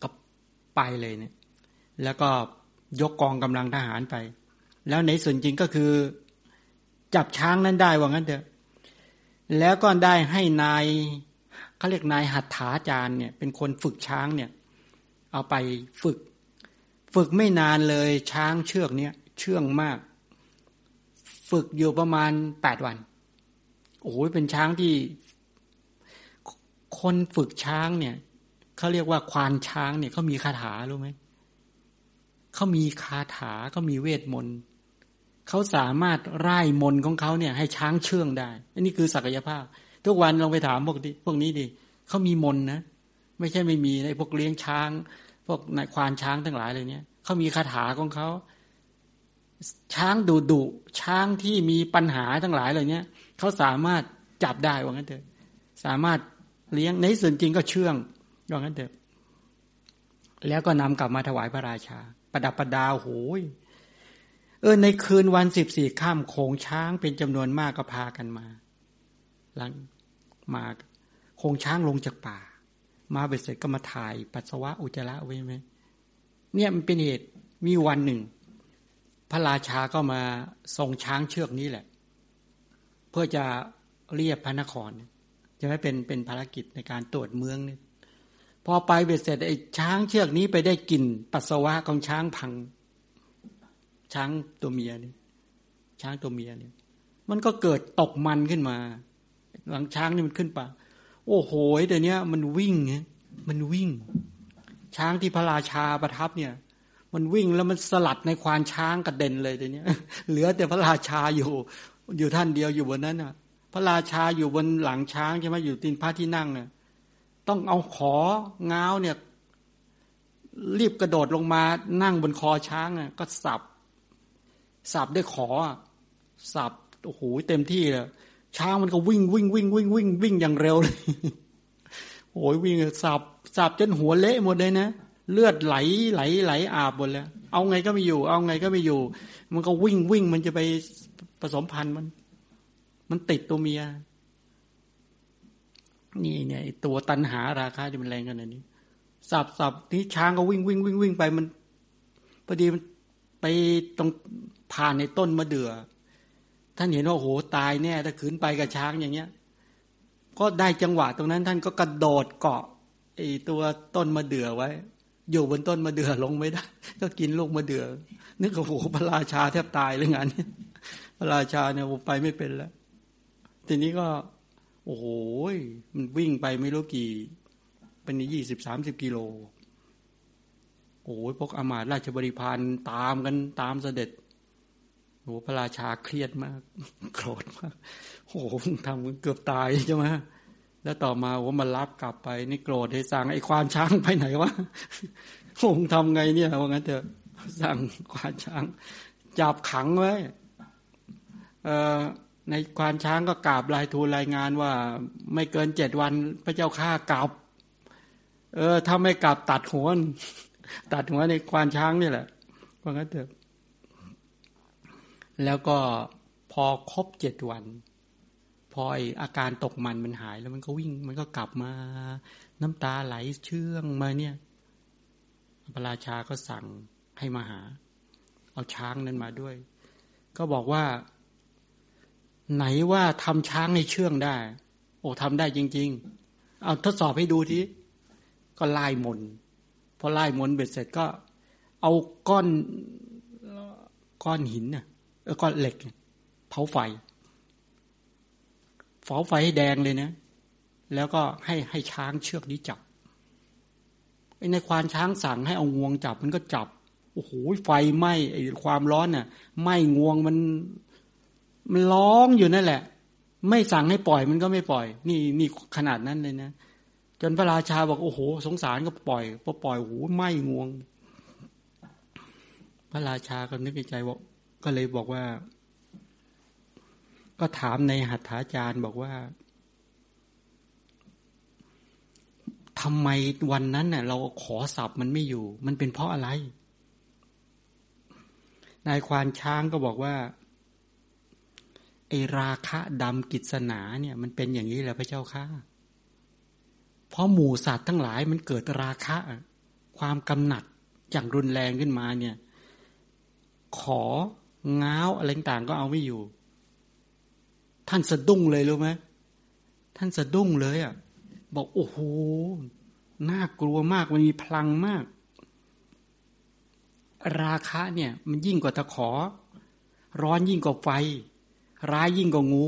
ก็ไปเลยเนี่ย แล้วก็ยกกองกำลังทหารไป แล้วในส่วนจริงก็คือ จับช้างนั้นได้ว่างั้นเถอะแล้วก็ได้ให้นาย เขาเรียกนายหัตถาจารย์เนี่ยเป็นคนฝึกช้างเนี่ยเอาไปฝึก ฝึกไม่นานเลยช้างเชือกเนี้ยเชื่องมาก ฝึกอยู่ประมาณแปดวันโอ้โหเป็นช้างที่ คนฝึกช้างเนี่ยเขาเรียกว่าควานช้างเนี่ยเขามีคาถารู้ไหมเขามีคาถาเขามีเวทมนต์เขาสามารถไล่มนของเขาเนี่ย ให้ช้างเชื่องได้อันนี้คือศักยภาพ ทุกวันลองไปถามพวกพวกนี้ดิเขามีมนนะ ไม่ใช่ไม่มีในพวกเลี้ยงช้าง พวกนายควานช้างทั้งหลายเลยเนี่ยเขามีคาถาของเขาช้างดุดุช้างที่มีปัญหาทั้งหลายเหล่านี้เขาสามารถจับได้ว่างั้นเถอะ สามารถเลี้ยงในส่วนจริงก็เชื่องว่างั้นเถอะ แล้วก็นำกลับมาถวายพระราชา ประดับประดาโหยเออในคืนวันสิบสี่ข้ามโขงช้างเป็นจำนวนมากก็พากันมา หลังมาโขงช้างลงจากป่า มาเบ็ดเสร็จก็มาถ่ายปัสสาวะอุจจาระไว้ไหมเนี่ยมันเป็นเหตุมีวันหนึ่ง พระราชาก็มาทรงช้างเชือกนี้แหละ เพื่อจะเรียบพระนครจะไม่เป็นเป็นภารกิจในการตรวจเมืองนี่พอไปเบ็ดเสร็จไอ้ช้างเชือกนี้ไปได้กลิ่นปัสสาวะของช้างพัง ช้างตัวเมียนี่ช้างตัวเมียนี่มันก็เกิดตกมันขึ้นมา หลังช้างนี่มันขึ้นป่า โอ้โหแต่เนี้ยมันวิ่งมันวิ่ง ช้างที่พระราชาประทับเนี่ย มันวิ่งแล้วมันสลัดในควานช้างกระเด็นเลยแต่เนี้ยเหลือแต่พระราชาอยู่ อยู่ท่านเดียวอยู่บนนั้นน่ะ พระราชาอยู่บนหลังช้างใช่ไหมอยู่ตีนพระที่นั่งเนี่ยต้องเอาของ้าวเนี่ย รีบกระโดดลงมานั่งบนคอช้างอะก็สับสับด้วยขอสับโอ้โหเต็มที่เลย ช้างมันก็วิ่งวิ่งวิ่งวิ่งวิ่งวิ่งอย่างเร็วเลยโอ้ยวิ่งสับสับจนหัวเละหมดเลยนะ เลือดไหลไหลไหลอาบหมดแล้ว เอาไงก็ไม่อยู่ เอาไงก็ไม่อยู่ มันก็วิ่งวิ่งมันจะไปผสมพันธุ์มัน มันติดตัวเมีย นี่เนี่ยตัวตันหาราคาที่มันแรงขนาดนี้สับสับนี่ช้างก็วิ่งวิ่งวิ่งวิ่งไปมันพอดีมันไปตรงผ่านในต้นมะเดื่อ ท่านเห็นว่าโอ้โหตายแน่ถ้าขืนไปกับช้างอย่างเงี้ย ก็ได้จังหวะตรงนั้น ท่านก็กระโดดเกาะไอตัวต้นมะเดื่อไว้ อยู่บนต้นมะเดื่อลงไม่ได้ ก็กินลูกมะเดื่อนึกว่าโอ้โหพระราชาแทบตายเลยงานนี้พระราชาเนี่ยไปไม่เป็นแล้ว ทีนี้ก็ โอ้โหมันวิ่งไปไม่รู้กี่ เป็นยี่สิบสามสิบกิโลโอ้ยพวกอมาตราชบริพารตามกันตามเสด็จ โอ้พระราชาเครียดมาก โกรธมากโอ้โหทำเกือบตายใช่ไหมแล้วต่อมาโอ้มารับกลับไป นี่โกรธให้สั่งไอ้ควานช้างไปไหนวะคงทำไงเนี่ยว่างั้นเถอะสั่งควานช้าง จับขังไว้ในควานช้างก็กราบรายทูลรายงานว่า ไม่เกินเจ็ดวันพระเจ้าข้ากลับ เออถ้าไม่กลับตัดหัวตัดหัวในควานช้างนี่แหละว่างั้นเถอะ แล้วก็พอครบเจ็ดวัน พออาการตกมันมันหายแล้วมันก็วิ่ง มันก็กลับมา น้ำตาไหลเชื่องมาเนี่ยพระราชาก็สั่งให้มาหา เอาช้างนั้นมาด้วย ก็บอกว่า ไหนว่าทำช้างให้เชื่องได้ โอ้ทำได้จริง ๆ เอาทดสอบให้ดูทีก็ไล่มนพอไล่มนเบ็ดเสร็จก็ เอาก้อนก้อนหินน่ะ แล้วก็เหล็ก เผาไฟเผาไฟให้แดงเลยนะ แล้วก็ให้ให้ช้างเชือกนี้จับไอ้ในควานช้างสั่งให้เอางวงจับมันก็จับโอ้โหไฟไหม้ไอ้ความร้อนน่ะไหม้งวงมันมันร้องอยู่นั่นแหละ ไม่สั่งให้ปล่อยมันก็ไม่ปล่อย นี่นี่ขนาดนั้นเลยนะจนพระราชาบอกโอ้โห สงสารก็ปล่อยพอปล่อยโอ้โหไหม้งวง พระราชาก็นึกในใจว่า ก็เลยบอกว่า ก็ถามในหัตถาจารย์บอกว่าทำไมวันนั้นเน่ยเราขอสับมันไม่อยู่ มันเป็นเพราะอะไร นายควานช้างก็บอกว่าไอราคะดำกิจสนาเนี่ย มันเป็นอย่างนี้แหละพระเจ้าค่ะเพราะหมู่สัตว์ทั้งหลายมันเกิดราคะ ความกำหนัดอย่างรุนแรงขึ้นมาเนี่ย ขอ ง้าวอะไรต่างก็เอาไม่อยู่ ท่านสะดุ้งเลยรู้ไหมท่านสะดุ้งเลยอะ บอกโอ้โหน่ากลัวมากมันมีพลังมาก ราคะเนี่ย มันยิ่งกว่าตะขอ ร้อนยิ่งกว่าไฟ ร้ายยิ่งกว่างู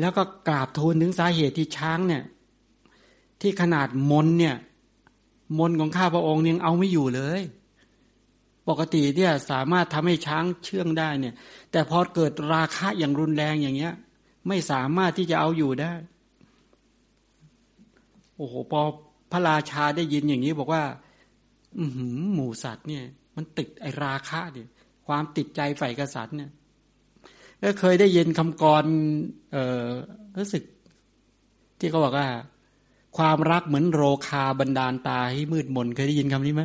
แล้วก็กราบทูลถึงสาเหตุที่ช้างเนี่ย ที่ขนาดมนเนี่ย มนของข้าพระองค์ยังเอาไม่อยู่เลย ปกติเนี่ยสามารถทำให้ช้างเชื่องได้เนี่ย แต่พอเกิดราคะอย่างรุนแรงอย่างเงี้ย ไม่สามารถที่จะเอาอยู่ได้ โอ้โหพอพระราชาได้ยินอย่างนี้บอกว่า อืหมูสัตว์เนี่ย มันติดไอราคะเนี่ยความติดใจใฝ่กษัตริย์เนี่ยก็เคยได้ยินคำกรเอ่อรู้สึก ที่เขาบอกว่า ความรักเหมือนโรคาบันดาลตาให้มืดมนเคยได้ยินคำนี้ไหม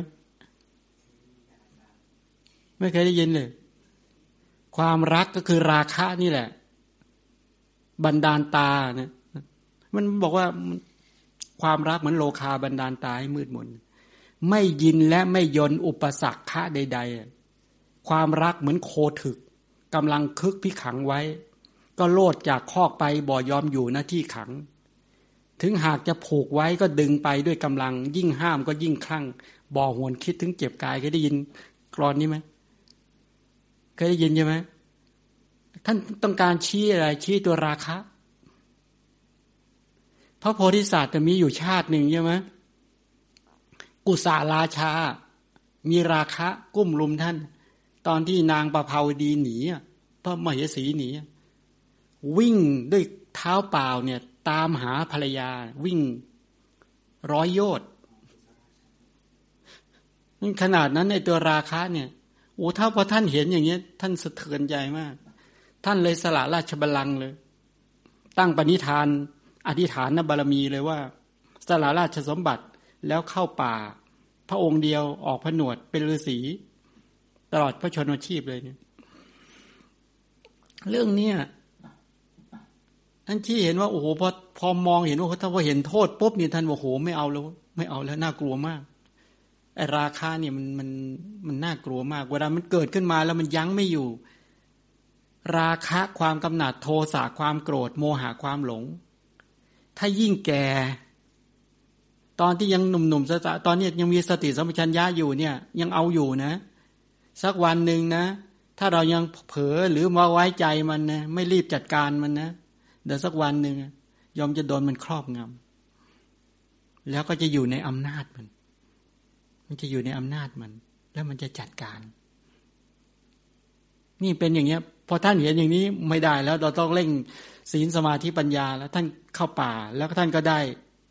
ไม่เคยได้ยินเลย ความรักก็คือราคะนี่แหละ บันดาลตาเนี่ยมันบอกว่าความรักเหมือนโลคาบันดาลตาให้มืดมน ไม่ยินและไม่ยนอุปสรรคะใด ๆ ความรักเหมือนโคถึกกำลังคึกพิขังไว้ ก็โลดจากคอกไปบ่ยอมอยู่หน้าที่ขัง ถึงหากจะผูกไว้ก็ดึงไปด้วยกำลัง ยิ่งห้ามก็ยิ่งคลั่งบ่อหวนคิดถึงเจ็บกายเคยได้ยินกรอนนี้ไหม เคยได้ยินใช่ไหมท่านต้องการชี้อะไร ชี้ตัวราคะ พระโพธิสัตว์จะมีอยู่ชาติหนึ่งใช่ไหมกุศลราชา มีราคะกุ้มลุมท่าน ตอนที่นางประภาวดีหนีพระมเหสีหนีวิ่งด้วยเท้าเปล่าเนี่ย ตามหาภรรยา วิ่งร้อยโยชน์ขนาดนั้นในตัวราคะเนี่ย โอ้ถ้าพอท่านเห็นอย่างเงี้ย ท่านสะเทือนใจมาก ท่านเลยสละราชบัลลังก์เลย ตั้งปณิธาน อธิษฐานนบารมีเลยว่า สละราชสมบัติแล้วเข้าป่า พระองค์เดียวออกผนวดเป็นฤาษีตลอดพระชนมชีพเลยเนี่ย เรื่องเนี้ยท่านที่เห็นว่าโอ้โหพอพอมองเห็นว่าถ้าพอเห็นโทษปุ๊บนี่ท่านว่าโอ้โหไม่เอาแล้ว ไม่เอาแล้วน่ากลัวมาก ราคาเนี่ยมันมันมันน่ากลัวมากเวลามันเกิดขึ้นมาแล้วมันยั้งไม่อยู่ ราคะความกำหนัดโทสะความโกรธโมหะความหลง ถ้ายิ่งแก่ ตอนที่ยังหนุ่มๆสตตอนนี้ยังมีสติสัมปชัญญะอยู่เนี่ย ยังเอาอยู่นะ สักวันหนึ่งนะ ถ้าเรายังเผลอหรือมาไว้ใจมันนะไม่รีบจัดการมันนะเดี๋ยวสักวันหนึ่งยอมจะโดนมันครอบงำแล้วก็จะอยู่ในอำนาจมัน มันจะอยู่ในอำนาจมัน แล้วมันจะจัดการ นี่เป็นอย่างเงี้ย พอท่านเห็นอย่างนี้ไม่ได้แล้วเราต้องเร่งศีลสมาธิปัญญา แล้วท่านเข้าป่า แล้วท่านก็ได้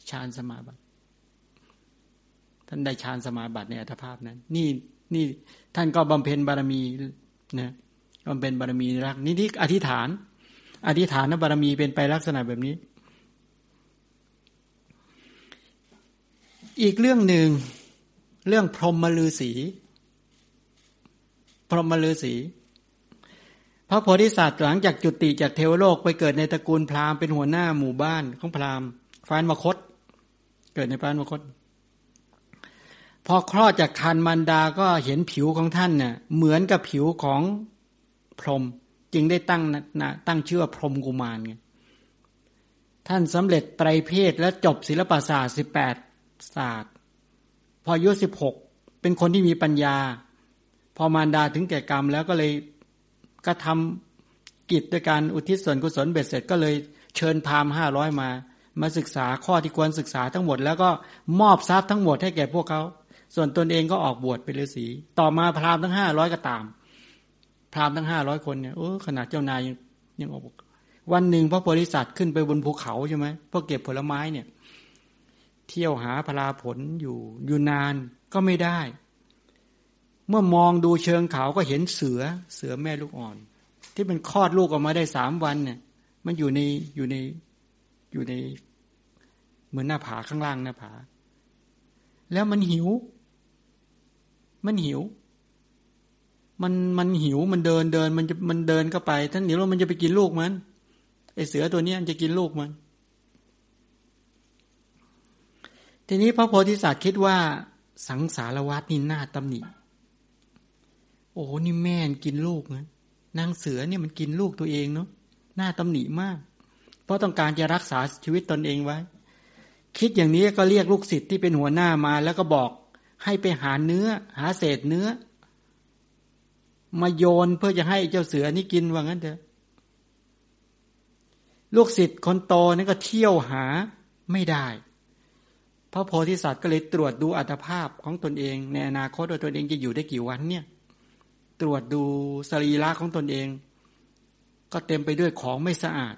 ฌานสมาบัติ ท่านได้ฌานสมาบัติในอัตภาพนั้น นี่นี่ท่านก็บำเพ็ญบารมีนะบำเพ็ญบารมีรักนี่ที่อธิษฐาน อธิษฐานบารมีเป็นไปลักษณะแบบนี้ อีกเรื่องหนึ่ง เรื่องพรหมลือสี พรหมลือสีพระโพธิสัตว์หลังจากจุติจากเทวโลกไปเกิดในตระกูลพราหมณ์เป็นหัวหน้าหมู่บ้านของพราหมณ์ฟานมคต เกิดในฟานมคต พอคลอดจากคันมันดาก็เห็นผิวของท่านเนี่ยเหมือนกับผิวของพรหมจึงได้ตั้งนะตั้งชื่อว่าพรหมกุมารไงท่านสำเร็จไตรเพศและจบศิลปศาสตร์สิบแปดศาสตร์ พออายุสิบหกเป็นคนที่มีปัญญา พอมารดาถึงแก่กรรมแล้วก็เลยก็ทำกิจด้วยการอุทิศส่วนกุศลเบ็ดเสร็จก็เลยเชิญพามห้าร้อยมา มาศึกษาข้อที่ควรศึกษาทั้งหมด แล้วก็มอบทรัพย์ทั้งหมดให้แก่พวกเขา ส่วนตนเองก็ออกบวชเป็นฤาษีต่อมาพราหมณ์ทั้งห้าร้อยก็ตาม พราหมณ์ทั้งห้าร้อยคนเนี่ยโอ้ขนาดเจ้านายยังยังออกวันหนึ่งพระโพธิสัตว์ขึ้นไปบนภูเขาใช่ไหมเพื่อเก็บผลไม้เนี่ย ที่ยวหาพลาผลอยู่อยู่นานก็ไม่ได้ เมื่อมองดูเชิงเขาก็เห็นเสือเสือแม่ลูกอ่อน ที่มันคลอดลูกออกมาได้สามวันเนี่ย มันอยู่ในอยู่ในอยู่ในเหมือนหน้าผาข้างล่างหน้าผา แล้วมันหิว มันหิว มันมันหิวมันเดินเดิน มันจะมันเดินเข้าไปท่านเดี๋ยวมันจะไปกินลูกมันไอเสือตัวนี้มันจะกินลูกมัน ทีนี้พระโพธิสัตว์คิดว่า สังสารวัตนี่น่าตำหนิ โอ้นี่แม่กินลูกนะนางเสือเนี่ยมันกินลูกตัวเองเนาะน่าตำหนิมาก เพราะต้องการจะรักษาชีวิตตนเองไว้ คิดอย่างนี้ก็เรียกลูกศิษย์ที่เป็นหัวหน้ามาแล้วก็บอกให้ไปหาเนื้อ หาเศษเนื้อ มาโยนเพื่อจะให้เจ้าเสือนี่กินว่างั้นเถอะลูกศิษย์คนโตนี่ก็เที่ยวหาไม่ได้ พระโพธิสัตว์ก็เลยตรวจดูอัตภาพของตนเอง ในอนาคตว่าตนเองจะอยู่ได้กี่วันเนี่ยตรวจดูสรีระของตนเอง ก็เต็มไปด้วยของไม่สะอาด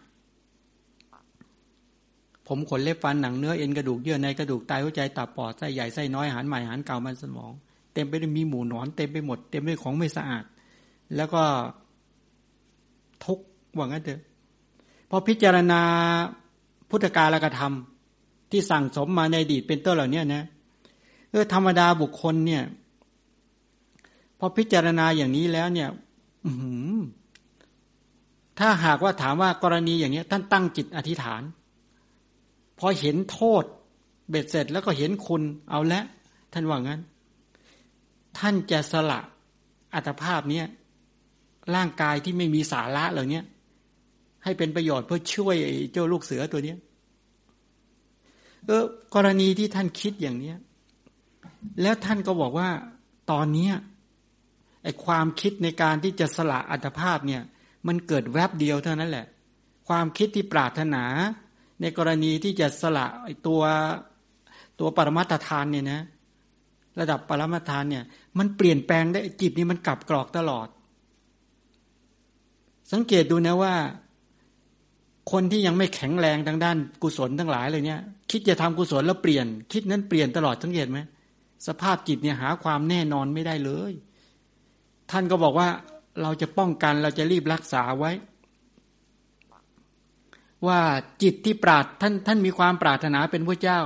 ผมขนเล็บฟันหนังเนื้อเอ็นกระดูกเยื่อในกระดูกไตหัวใจตับปอดไส้ใหญ่ไส้น้อยอาหารใหม่อาหารเก่ามันสมอง เต็มไปด้วยมีหมูหนอนเต็มไปหมดเต็มไปด้วยของไม่สะอาด แล้วก็ทุกว่างั้นเถอะพอพิจารณาพุทธกาลกระทำ ที่สั่งสมมาในอดีตเป็นต้นเหล่านี้นะเออธรรมดาบุคคลเนี่ย พอพิจารณาอย่างนี้แล้วเนี่ยถ้าหากว่าถามว่ากรณีอย่างนี้ท่านตั้งจิตอธิษฐาน พอเห็นโทษ เบ็ดเสร็จแล้วก็เห็นคุณเอาละ ท่านว่างั้น ท่านจะสละอัตภาพเนี้ยร่างกายที่ไม่มีสาระเหล่านี้ให้เป็นประโยชน์เพื่อช่วยเจ้าลูกเสือตัวเนี้ เออกรณีที่ท่านคิดอย่างเนี้ย แล้วท่านก็บอกว่าตอนเนี้ยไอ้ความคิดในการที่จะสละอัตภาพเนี่ย มันเกิดแวบเดียวเท่านั้นแหละ ความคิดที่ปรารถนา ในกรณีที่จะสละตัวตัวปรมัตถานเนี่ยนะระดับปรมัตถานเนี่ย มันเปลี่ยนแปลงได้จิตนี่มันกลับกรอกตลอด สังเกตดูนะว่า คนที่ยังไม่แข็งแรงทางด้านกุศลทั้งหลายเลยเนี่ย คิดจะทำกุศลแล้วเปลี่ยน คิดนั้นเปลี่ยนตลอดสังเกตไหมสภาพจิตเนี่ยหาความแน่นอนไม่ได้เลย ท่านก็บอกว่าเราจะป้องกันเราจะรีบรักษาไว้ ว่าจิตที่ปราดท่านท่านมีความปรารถนาเป็นพระเจ้า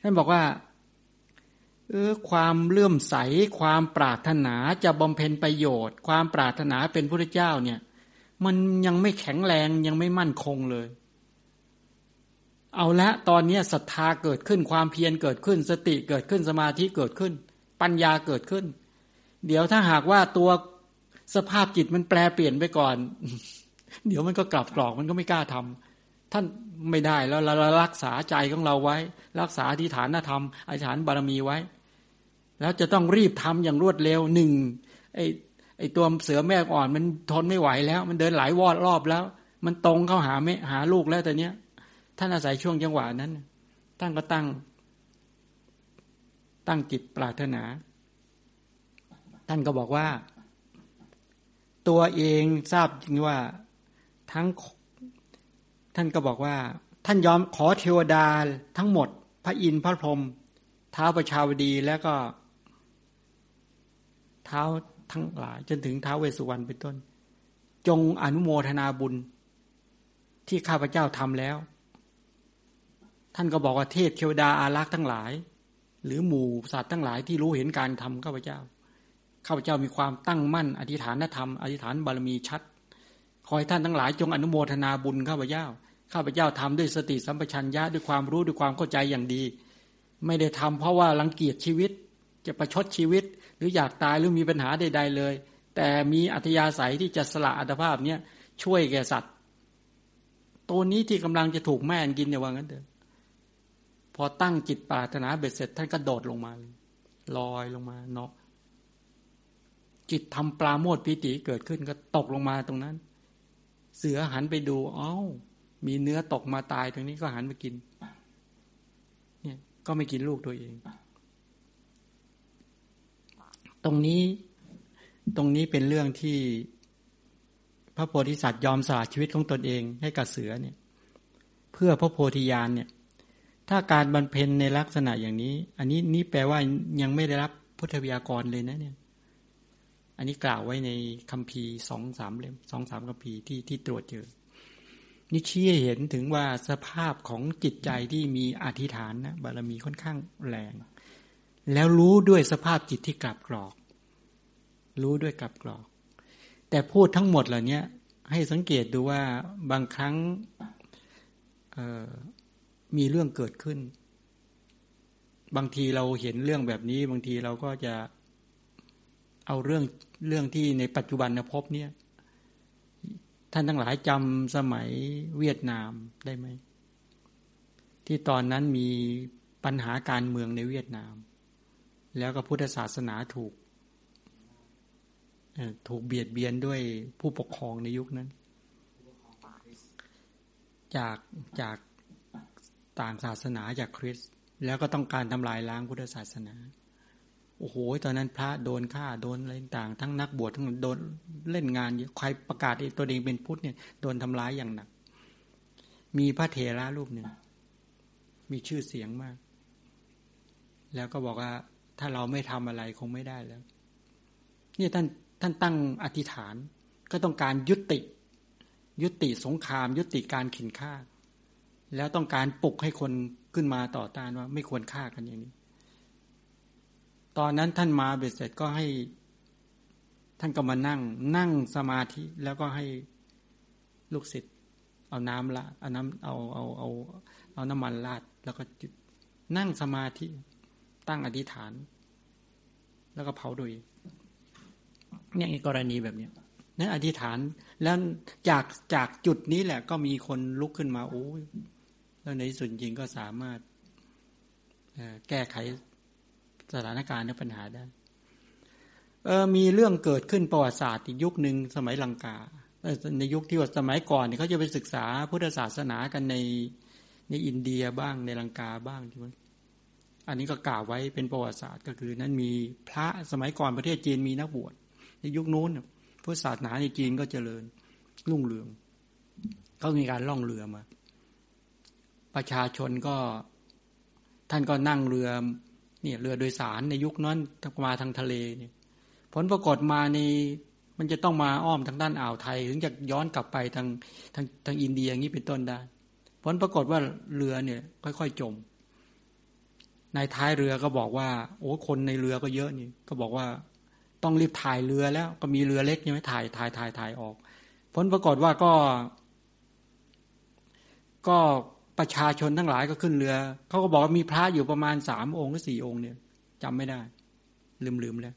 ท่านบอกว่าเออความเลื่อมใส ความปรารถนาจะบำเพ็ญประโยชน์ ความปรารถนาเป็นพระเจ้าเนี่ย มันยังไม่แข็งแรงยังไม่มั่นคงเลย เอาละตอนนี้ศรัทธาเกิดขึ้นความเพียรเกิดขึ้น สติเกิดขึ้นสมาธิเกิดขึ้น ปัญญาเกิดขึ้น เดี๋ยวถ้าหากว่าตัวสภาพจิตมันแปลเปลี่ยนไปก่อน เดี๋ยวมันก็กลับกรอกมันก็ไม่กล้าทำท่านไม่ได้แล้วเรารักษาใจของเราไว้ รักษาอธิฐานธรรมอธิฐานบารมีไว้ แล้วจะต้องรีบทำอย่างรวดเร็วหนึ่งไอ ไอ้ตัวเสือแม่อ่อนมันทนไม่ไหวแล้ว มันเดินหลายวอดรอบแล้ว มันตรงเข้าหาไม่หาลูกแล้วแต่เนี้ย ท่านอาศัยช่วงจังหวะนั้น ตั้งก็ตั้ง ตั้งจิตปรารถนา ท่านก็บอกว่า ตัวเองทราบจริงว่าทั้งท่านก็บอกว่า ท่านยอมขอเทวดาทั้งหมด พระอินทร์พระพรหมเท้าประชาวดีแล้วก็ เท้า ทั้งหลาย จนถึงท้าวเวสุวรรณเป็นต้น จงอนุโมทนาบุญ ที่ข้าพเจ้าทำแล้ว ท่านก็บอกว่าเทพเทวดาอารักษ์ทั้งหลาย หรือหมู่สัตว์ทั้งหลายที่รู้เห็นการทำข้าพเจ้าข้าพเจ้ามีความตั้งมั่น อธิษฐานธรรมอธิษฐานบารมีชัดขอให้ท่านทั้งหลายจงอนุโมทนาบุญข้าพเจ้า ข้าพเจ้าทำด้วยสติสัมปชัญญะด้วยความรู้ด้วยความเข้าใจอย่างดี ไม่ได้ทำเพราะว่ารังเกียจชีวิต จะประชดชีวิต หรืออยากตายหรือมีปัญหาใด ๆ เลย แต่มีอัธยาศัยที่จะสละอัตภาพเนี้ยช่วยแก่สัตว์ ตัวนี้ที่กำลังจะถูกแม่กินเนี่ยว่างั้นเถอะพอตั้งจิตปรารถนาเบ็ดเสร็จท่านก็โดดลงมาลอยลงมาเนาะจิตทำปลาโมดปิติเกิดขึ้นก็ตกลงมาตรงนั้น เสือหันไปดูอ้าวมีเนื้อตกมาตายตรงนี้ก็หันมากิน เนี่ย ก็ไม่กินลูกตัวเอง ตรงนี้ตรงนี้เป็นเรื่องที่พระโพธิสัตว์ยอมสละชีวิตของตนเองให้กับเสือเนี่ยเพื่อพระโพธิญาณเนี่ยถ้าการบรรเพนในลักษณะอย่างนี้ อันนี้นี่แปลว่ายังไม่ได้รับพุทธวิยากรเลยนะเนี่ยอันนี้กล่าวไว้ในคัมภีร์สองสามเล่มสองสามคัมภีร์ที่ที่ตรวจเจอ นี่ชี้เห็นถึงว่าสภาพของจิตใจที่มีอธิษฐานนะบารมีค่อนข้างแรง แล้วรู้ด้วยสภาพจิตที่กลับกรอก รู้ด้วยกลับกรอก แต่พูดทั้งหมดเหล่านี้ให้สังเกตดูว่าบางครั้งมีเรื่องเกิดขึ้น บางทีเราเห็นเรื่องแบบนี้ บางทีเราก็จะเอาเรื่องเรื่องที่ในปัจจุบันนพบเนี่ย ท่านทั้งหลายจำสมัยเวียดนามได้ไหม ที่ตอนนั้นมีปัญหาการเมืองในเวียดนาม แล้วก็พุทธศาสนาถูกถูกเบียดเบียนด้วยผู้ปกครองในยุคนั้น จากจากต่างศาสนาจากคริสต์แล้วก็ต้องการทำลายล้างพุทธศาสนา โอ้โห ตอนนั้นพระโดนฆ่าโดนอะไรต่าง ทั้งนักบวชทั้งโดนเล่นงานใครประกาศตัวเองเป็นพุทธเนี่ยโดนทำร้ายอย่างหนัก มีพระเถระรูปหนึ่งมีชื่อเสียงมาก แล้วก็บอกว่า ถ้าเราไม่ทำอะไรคงไม่ได้แล้ว นี่ท่านท่านตั้งอธิษฐาน ก็ต้องการยุติ ยุติสงคราม ยุติการขินฆ่า แล้วต้องการปลุกให้คนขึ้นมาต่อต้านว่า ไม่ควรฆ่ากันอย่างนี้ ตอนนั้นท่านมาเบ็ดเสร็จก็ให้ ท่านก็มานั่ง นั่งสมาธิแล้วก็ให้ลูกศิษย์เอาน้ำละเอาน้ำเอาเอาเอาเอาน้ำมันราดแล้วก็จุดนั่งสมาธิ ตั้งอธิษฐาน แล้วก็เผาโดยเนี่ยกรณีแบบเนี้ยนั่นอธิษฐานแล้วจากจากจุดนี้แหละ ก็มีคนลุกขึ้นมาโอ้ยแล้วในส่วนจริงก็สามารถแก้ไขสถานการณ์และปัญหาได้เออมีเรื่องเกิดขึ้นประวัติศาสตร์อีกยุคหนึ่งสมัยลังกาในยุคที่ว่าสมัยก่อนเนี่ยเขาจะไปศึกษาพุทธศาสนากันในในอินเดียบ้างในลังกาบ้างใช่ไหม อันนี้ก็กล่าวไว้เป็นประวัติศาสตร์ก็คือ นั้นมีพระสมัยก่อนประเทศจีนมีนักบวชในยุคนู้นพุทธศาสนาในจีนก็เจริญรุ่งเรืองเขามีการล่องเรือมา ประชาชนก็ท่านก็นั่งเรือเนี่ยเรือโดยสารในยุคนั้นมาทางทะเลเนี่ยผลปรากฏมาในมันจะต้องมาอ้อมทางด้านอ่าวไทย ถึงจะย้อนกลับไปทางทางทางอินเดียอย่างนี้เป็นต้นได้ ผลปรากฏว่าเรือเนี่ย ค่อย ๆ จม นายท้ายเรือก็บอกว่า โอ้คนในเรือก็เยอะนี่ ก็บอกว่าต้องรีบถ่ายเรือแล้วก็มีเรือเล็กใช่ไหมถ่ายถ่ายถ่ายถ่ายออก ผลปรากฏว่าก็ ก็ประชาชนทั้งหลายก็ขึ้นเรือเขาก็บอกว่ามีพระอยู่ประมาณสามองค์หรือสี่องค์เนี่ยจำไม่ได้ ลืมๆแล้ว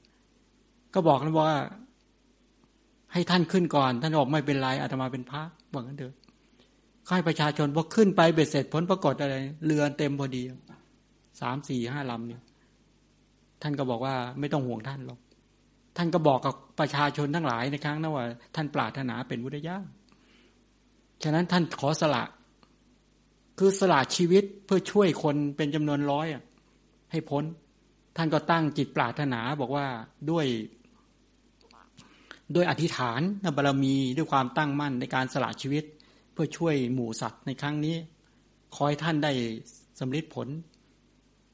ก็บอกนว่า ให้ท่านขึ้นก่อน ท่านบอกไม่เป็นไรอาตมาเป็นพระบอกงั้นเถอะให้ประชาชนพอขึ้นไปเบ็ดเสร็จผลปรากฏอะไร เรือเต็มพอดี สามสี่ห้าลำเนี่ย ท่านก็บอกว่าไม่ต้องห่วงท่านหรอก ท่านก็บอกกับประชาชนทั้งหลายในครั้งนั้นว่า ท่านปรารถนาเป็นวุฒิยาฉะนั้นท่านขอสละ คือสละชีวิตเพื่อช่วยคนเป็นจำนวนร้อยอะ ให้พ้น ท่านก็ตั้งจิตปรารถนาบอกว่าด้วยด้วยอธิษฐานบารรมีด้วยความตั้งมั่นในการสละชีวิต เพื่อช่วยหมู่สัตว์ในครั้งนี้ คอยท่านได้สำเร็จผล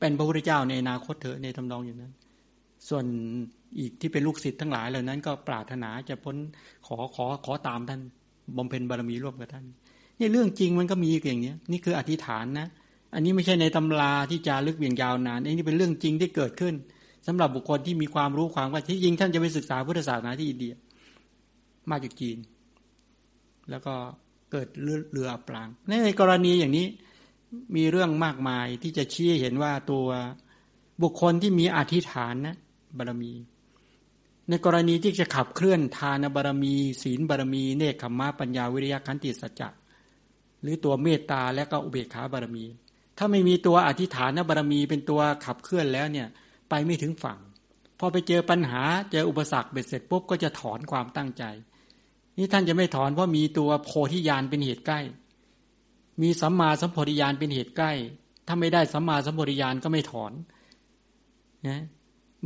เป็นพระพุทธเจ้าในอนาคตเถอะในทำนองอย่างนั้น ส่วนอีกที่เป็นลูกศิษย์ทั้งหลายเหล่านั้น ก็ปรารถนาจะพ้นขอขอขอตามท่านบำเพ็ญบารมีร่วมกับท่านนี่เรื่องจริงมันก็มีอย่างนี้นี่คืออธิษฐานนะ อันนี้ไม่ใช่ในตำราที่จารึกเวียงยาวนานอันนี้เป็นเรื่องจริงที่เกิดขึ้นสำหรับบุคคลที่มีความรู้ความว่าที่จริงท่านจะไปศึกษาพุทธศาสนาที่อินเดีย มาจากจีน แล้วก็เกิดเรืออับปางในกรณีอย่างนี้ มีเรื่องมากมายที่จะชี้เห็นว่าตัวบุคคลที่มีอธิษฐานนะบารมี ในกรณีที่จะขับเคลื่อนทานบารมี ศีลบารมี เนคขมะปัญญาวิริยะขันติสัจจะหรือตัวเมตตาและก็อุเบกขาบารมี ถ้าไม่มีตัวอธิษฐานบารมีเป็นตัวขับเคลื่อนแล้วเนี่ยไปไม่ถึงฝั่งพอไปเจอปัญหาเจออุปสรรคเบ็ดเสร็จปุ๊บก็จะถอนความตั้งใจ นี่ท่านจะไม่ถอนเพราะมีตัวโพธิญาณเป็นเหตุใกล้ มีสัมมาสัมโพธิญาณเป็นเหตุใกล้ ถ้าไม่ได้สัมมาสัมโพธิญาณก็ไม่ถอนนะ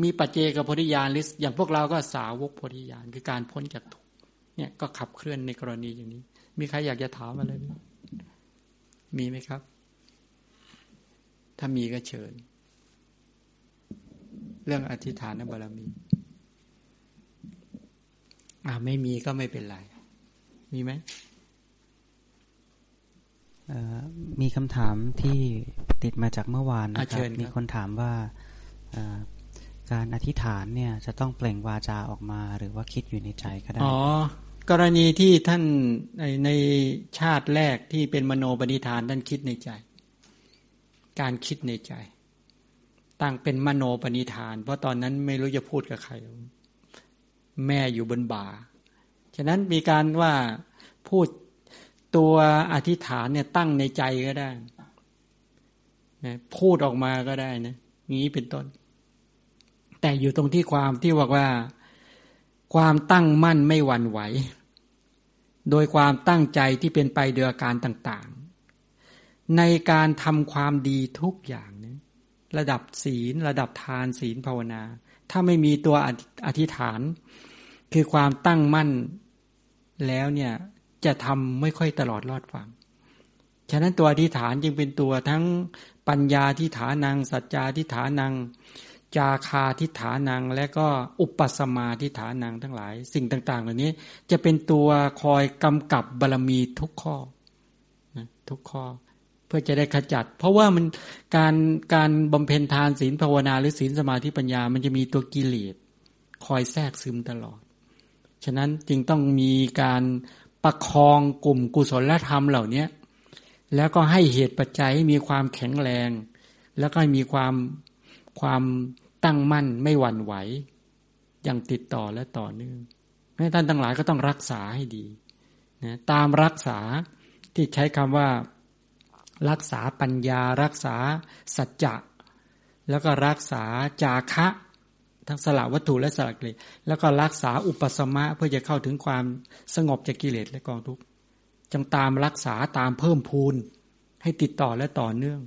มีปัจเจกโพธิญาณหรืออย่างพวกเราก็สาวกโพธิญาณคือการพ้นจากทุกเนี่ยก็ขับเคลื่อนในกรณีอย่างนี้ มีใครอยากจะถามอะไรไหมมีไหมครับ ถ้ามีก็เชิญ เรื่องอธิษฐานบารมี อ่าไม่มีก็ไม่เป็นไร มีไหม มีคำถามที่ติดมาจากเมื่อวานนะครับ มีคนถามว่าการอธิษฐานเนี่ยจะต้องเปล่งวาจาออกมาหรือว่าคิดอยู่ในใจก็ได้ อ๋อ กรณีที่ท่านในในชาติแรกที่เป็นมโนปณิธานท่านคิดในใจ การคิดในใจ ตั้งเป็นมโนปณิธาน เพราะตอนนั้นไม่รู้จะพูดกับใคร แม่อยู่บนบ่า ฉะนั้นมีการว่าพูด ตัวอธิษฐานเนี่ยตั้งในใจก็ได้นะพูดออกมาก็ได้นะงี้เป็นต้น แต่อยู่ตรงที่ความที่บอกว่า ความตั้งมั่นไม่หวั่นไหว โดยความตั้งใจที่เป็นไปโดยอาการต่างๆ ในการทำความดีทุกอย่างนี้ระดับศีล ระดับทานศีลภาวนา ถ้าไม่มีตัวอธิษฐาน คือความตั้งมั่นแล้วเนี่ย จะทำไม่ค่อยตลอดรอดฟังฉะนั้นตัวอธิษฐานจึงเป็นตัวทั้งปัญญาทิฐานัง สัจจาทิฐานัง จาคาทิฐานัง และก็อุปสมาทิฐานังทั้งหลาย สิ่งต่าง ๆ เหล่านี้จะเป็นตัวคอยกำกับบารรมีทุกข้อนะทุกข้อ เพื่อจะได้ขจัด เพราะว่ามันการการบำเพ็ญทานศีลภาวนาหรือศีลสมาธิปัญญา มันจะมีตัวกิเลสคอยแทรกซึมตลอด ฉะนั้นจึงต้องมีการ ประคองกลุ่มกุศลธรรมเหล่านี้แล้วก็ให้เหตุปัจจัยให้มีความแข็งแรง แล้วก็มีความความตั้งมั่นไม่หวั่นไหวอย่างติดต่อและต่อเนื่องให้ท่านทั้งหลายก็ต้องรักษาให้ดีนะตามรักษาที่ใช้คำว่า รักษาปัญญา รักษาสัจจะ แล้วก็รักษาจาคะ ทั้งสละวัตถุและสละกิเลสแล้วก็รักษาอุปสมะเพื่อจะเข้าถึงความสงบจากกิเลสและกองทุกข์จังตามรักษาตามเพิ่มพูนให้ติดต่อและต่อเนื่อง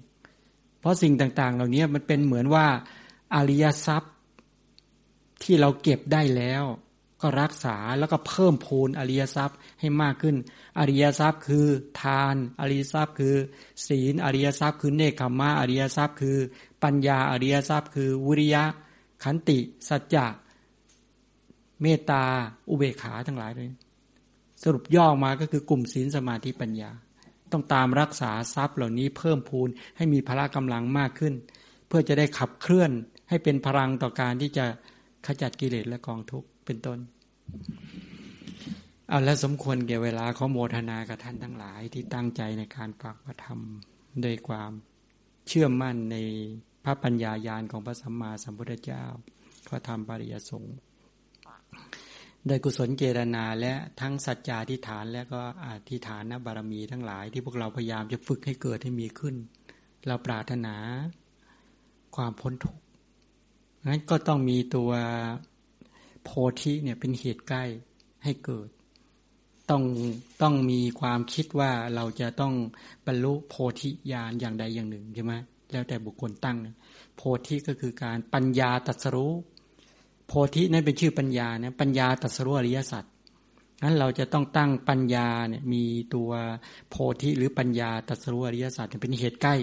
เพราะสิ่งต่างๆ เหล่านี้มันเป็นเหมือนว่าอริยทรัพย์ที่เราเก็บได้แล้ว ก็รักษาแล้วก็เพิ่มพูนอริยทรัพย์ให้มากขึ้น อริยทรัพย์คือทาน อริยทรัพย์คือ ศีล อริยทรัพย์คือเนคขมะอริยทรัพย์คือ ปัญญา อริยทรัพย์คือ วิริยะ ขันติ สัจจะเมตตา อุเบกขาทั้งหลายเลยสรุปย่อมาก็คือกลุ่มศีลสมาธิปัญญา ต้องตามรักษาทรัพย์เหล่านี้เพิ่มพูนให้มีพละกำลังมากขึ้น เพื่อจะได้ขับเคลื่อนให้เป็นพลังต่อการที่จะขจัดกิเลสและกองทุกข์เป็นต้นเอาและสมควรแก่เวลาขอโมทนากับท่านทั้งหลายที่ตั้งใจในการฝากพระธรรมด้วยความเชื่อมั่นใน พระปัญญายาณของพระสัมมาสัมพุทธเจ้า พระธรรมปริยสงฆ์โดยกุศลเจรนาและทั้งสัจจาธิฐานและก็อธิฐานบารมีทั้งหลาย ที่พวกเราพยายามจะฝึกให้เกิดให้มีขึ้น เราปรารถนาความพ้นทุกข์นั้นก็ต้องมีตัวโพธิเนี่ยเป็นเหตุใกล้ให้เกิด ต้องต้องมีความคิดว่าเราจะต้องบรรลุโพธิญาณอย่างใดอย่างหนึ่งใช่ไหม แล้วแต่บุคคลตั้ง โพธิก็คือการปัญญาตัสรู้ โพธินั่นเป็นชื่อปัญญานะปัญญาตัสรู้อริยสัจนั้นเราจะต้องตั้งปัญญาเนี่ยมีตัวโพธิหรือปัญญาตัสรู้อริยสัจเป็นเหตุใกล้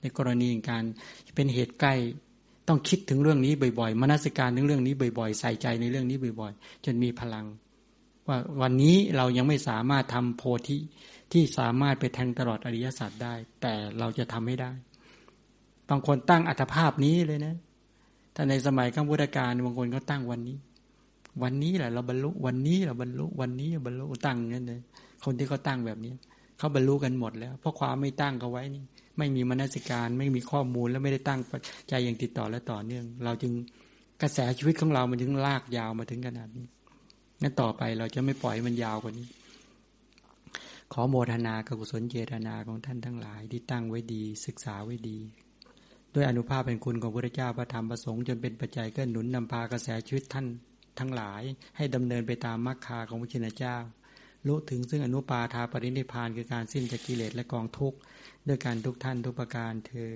ในกรณีการเป็นเหตุใกล้ ต้องคิดถึงเรื่องนี้บ่อยๆมนสิการถึงเรื่องนี้บ่อยๆ ใส่ใจในเรื่องนี้บ่อยๆ จนมีพลัง ว่าวันนี้เรายังไม่สามารถทำโพธิที่สามารถไปแทงตลอดอริยสัจได้ แต่เราจะทำให้ได้ บางคนตั้งอัตภาพนี้เลยนะถ้าในสมัยข้างพุทธกาลบางคนก็ตั้งวันนี้ วันนี้แหละเราบรรลุวันนี้เราบรรลุวันนี้บรรลุตั้งนั่นเลยคนที่เขาตั้งแบบนี้เขาบรรลุกันหมดแล้ว เพราะความไม่ตั้งเขาไว้นี่ ไม่มีมนสิการไม่มีข้อมูลแล้วไม่ได้ตั้งใจอย่างติดต่อและต่อเนื่อง เราจึงกระแสชีวิตของเรามันถึงลากยาวมาถึงขนาดนี้นั่นต่อไปเราจะไม่ปล่อยมันยาวกว่านี้ ขอโมทนากุศลเจตนาของท่านทั้งหลาย ที่ตั้งไว้ดี ศึกษาไว้ดี ด้วยอนุภาพเป็นคุณของพระเจ้าพระธรรมประสงค์จนเป็นปัจจัยเกื้อหนุนนำพากระแสชีวิตท่านทั้งหลาย ให้ดำเนินไปตามมรรคาของพระชินเจ้ารู้ถึงซึ่งอนุปาทาปรินิพานคือการสิ้นจากกิเลสและกองทุกข์ด้วยการทุกท่านทุกประการเธอ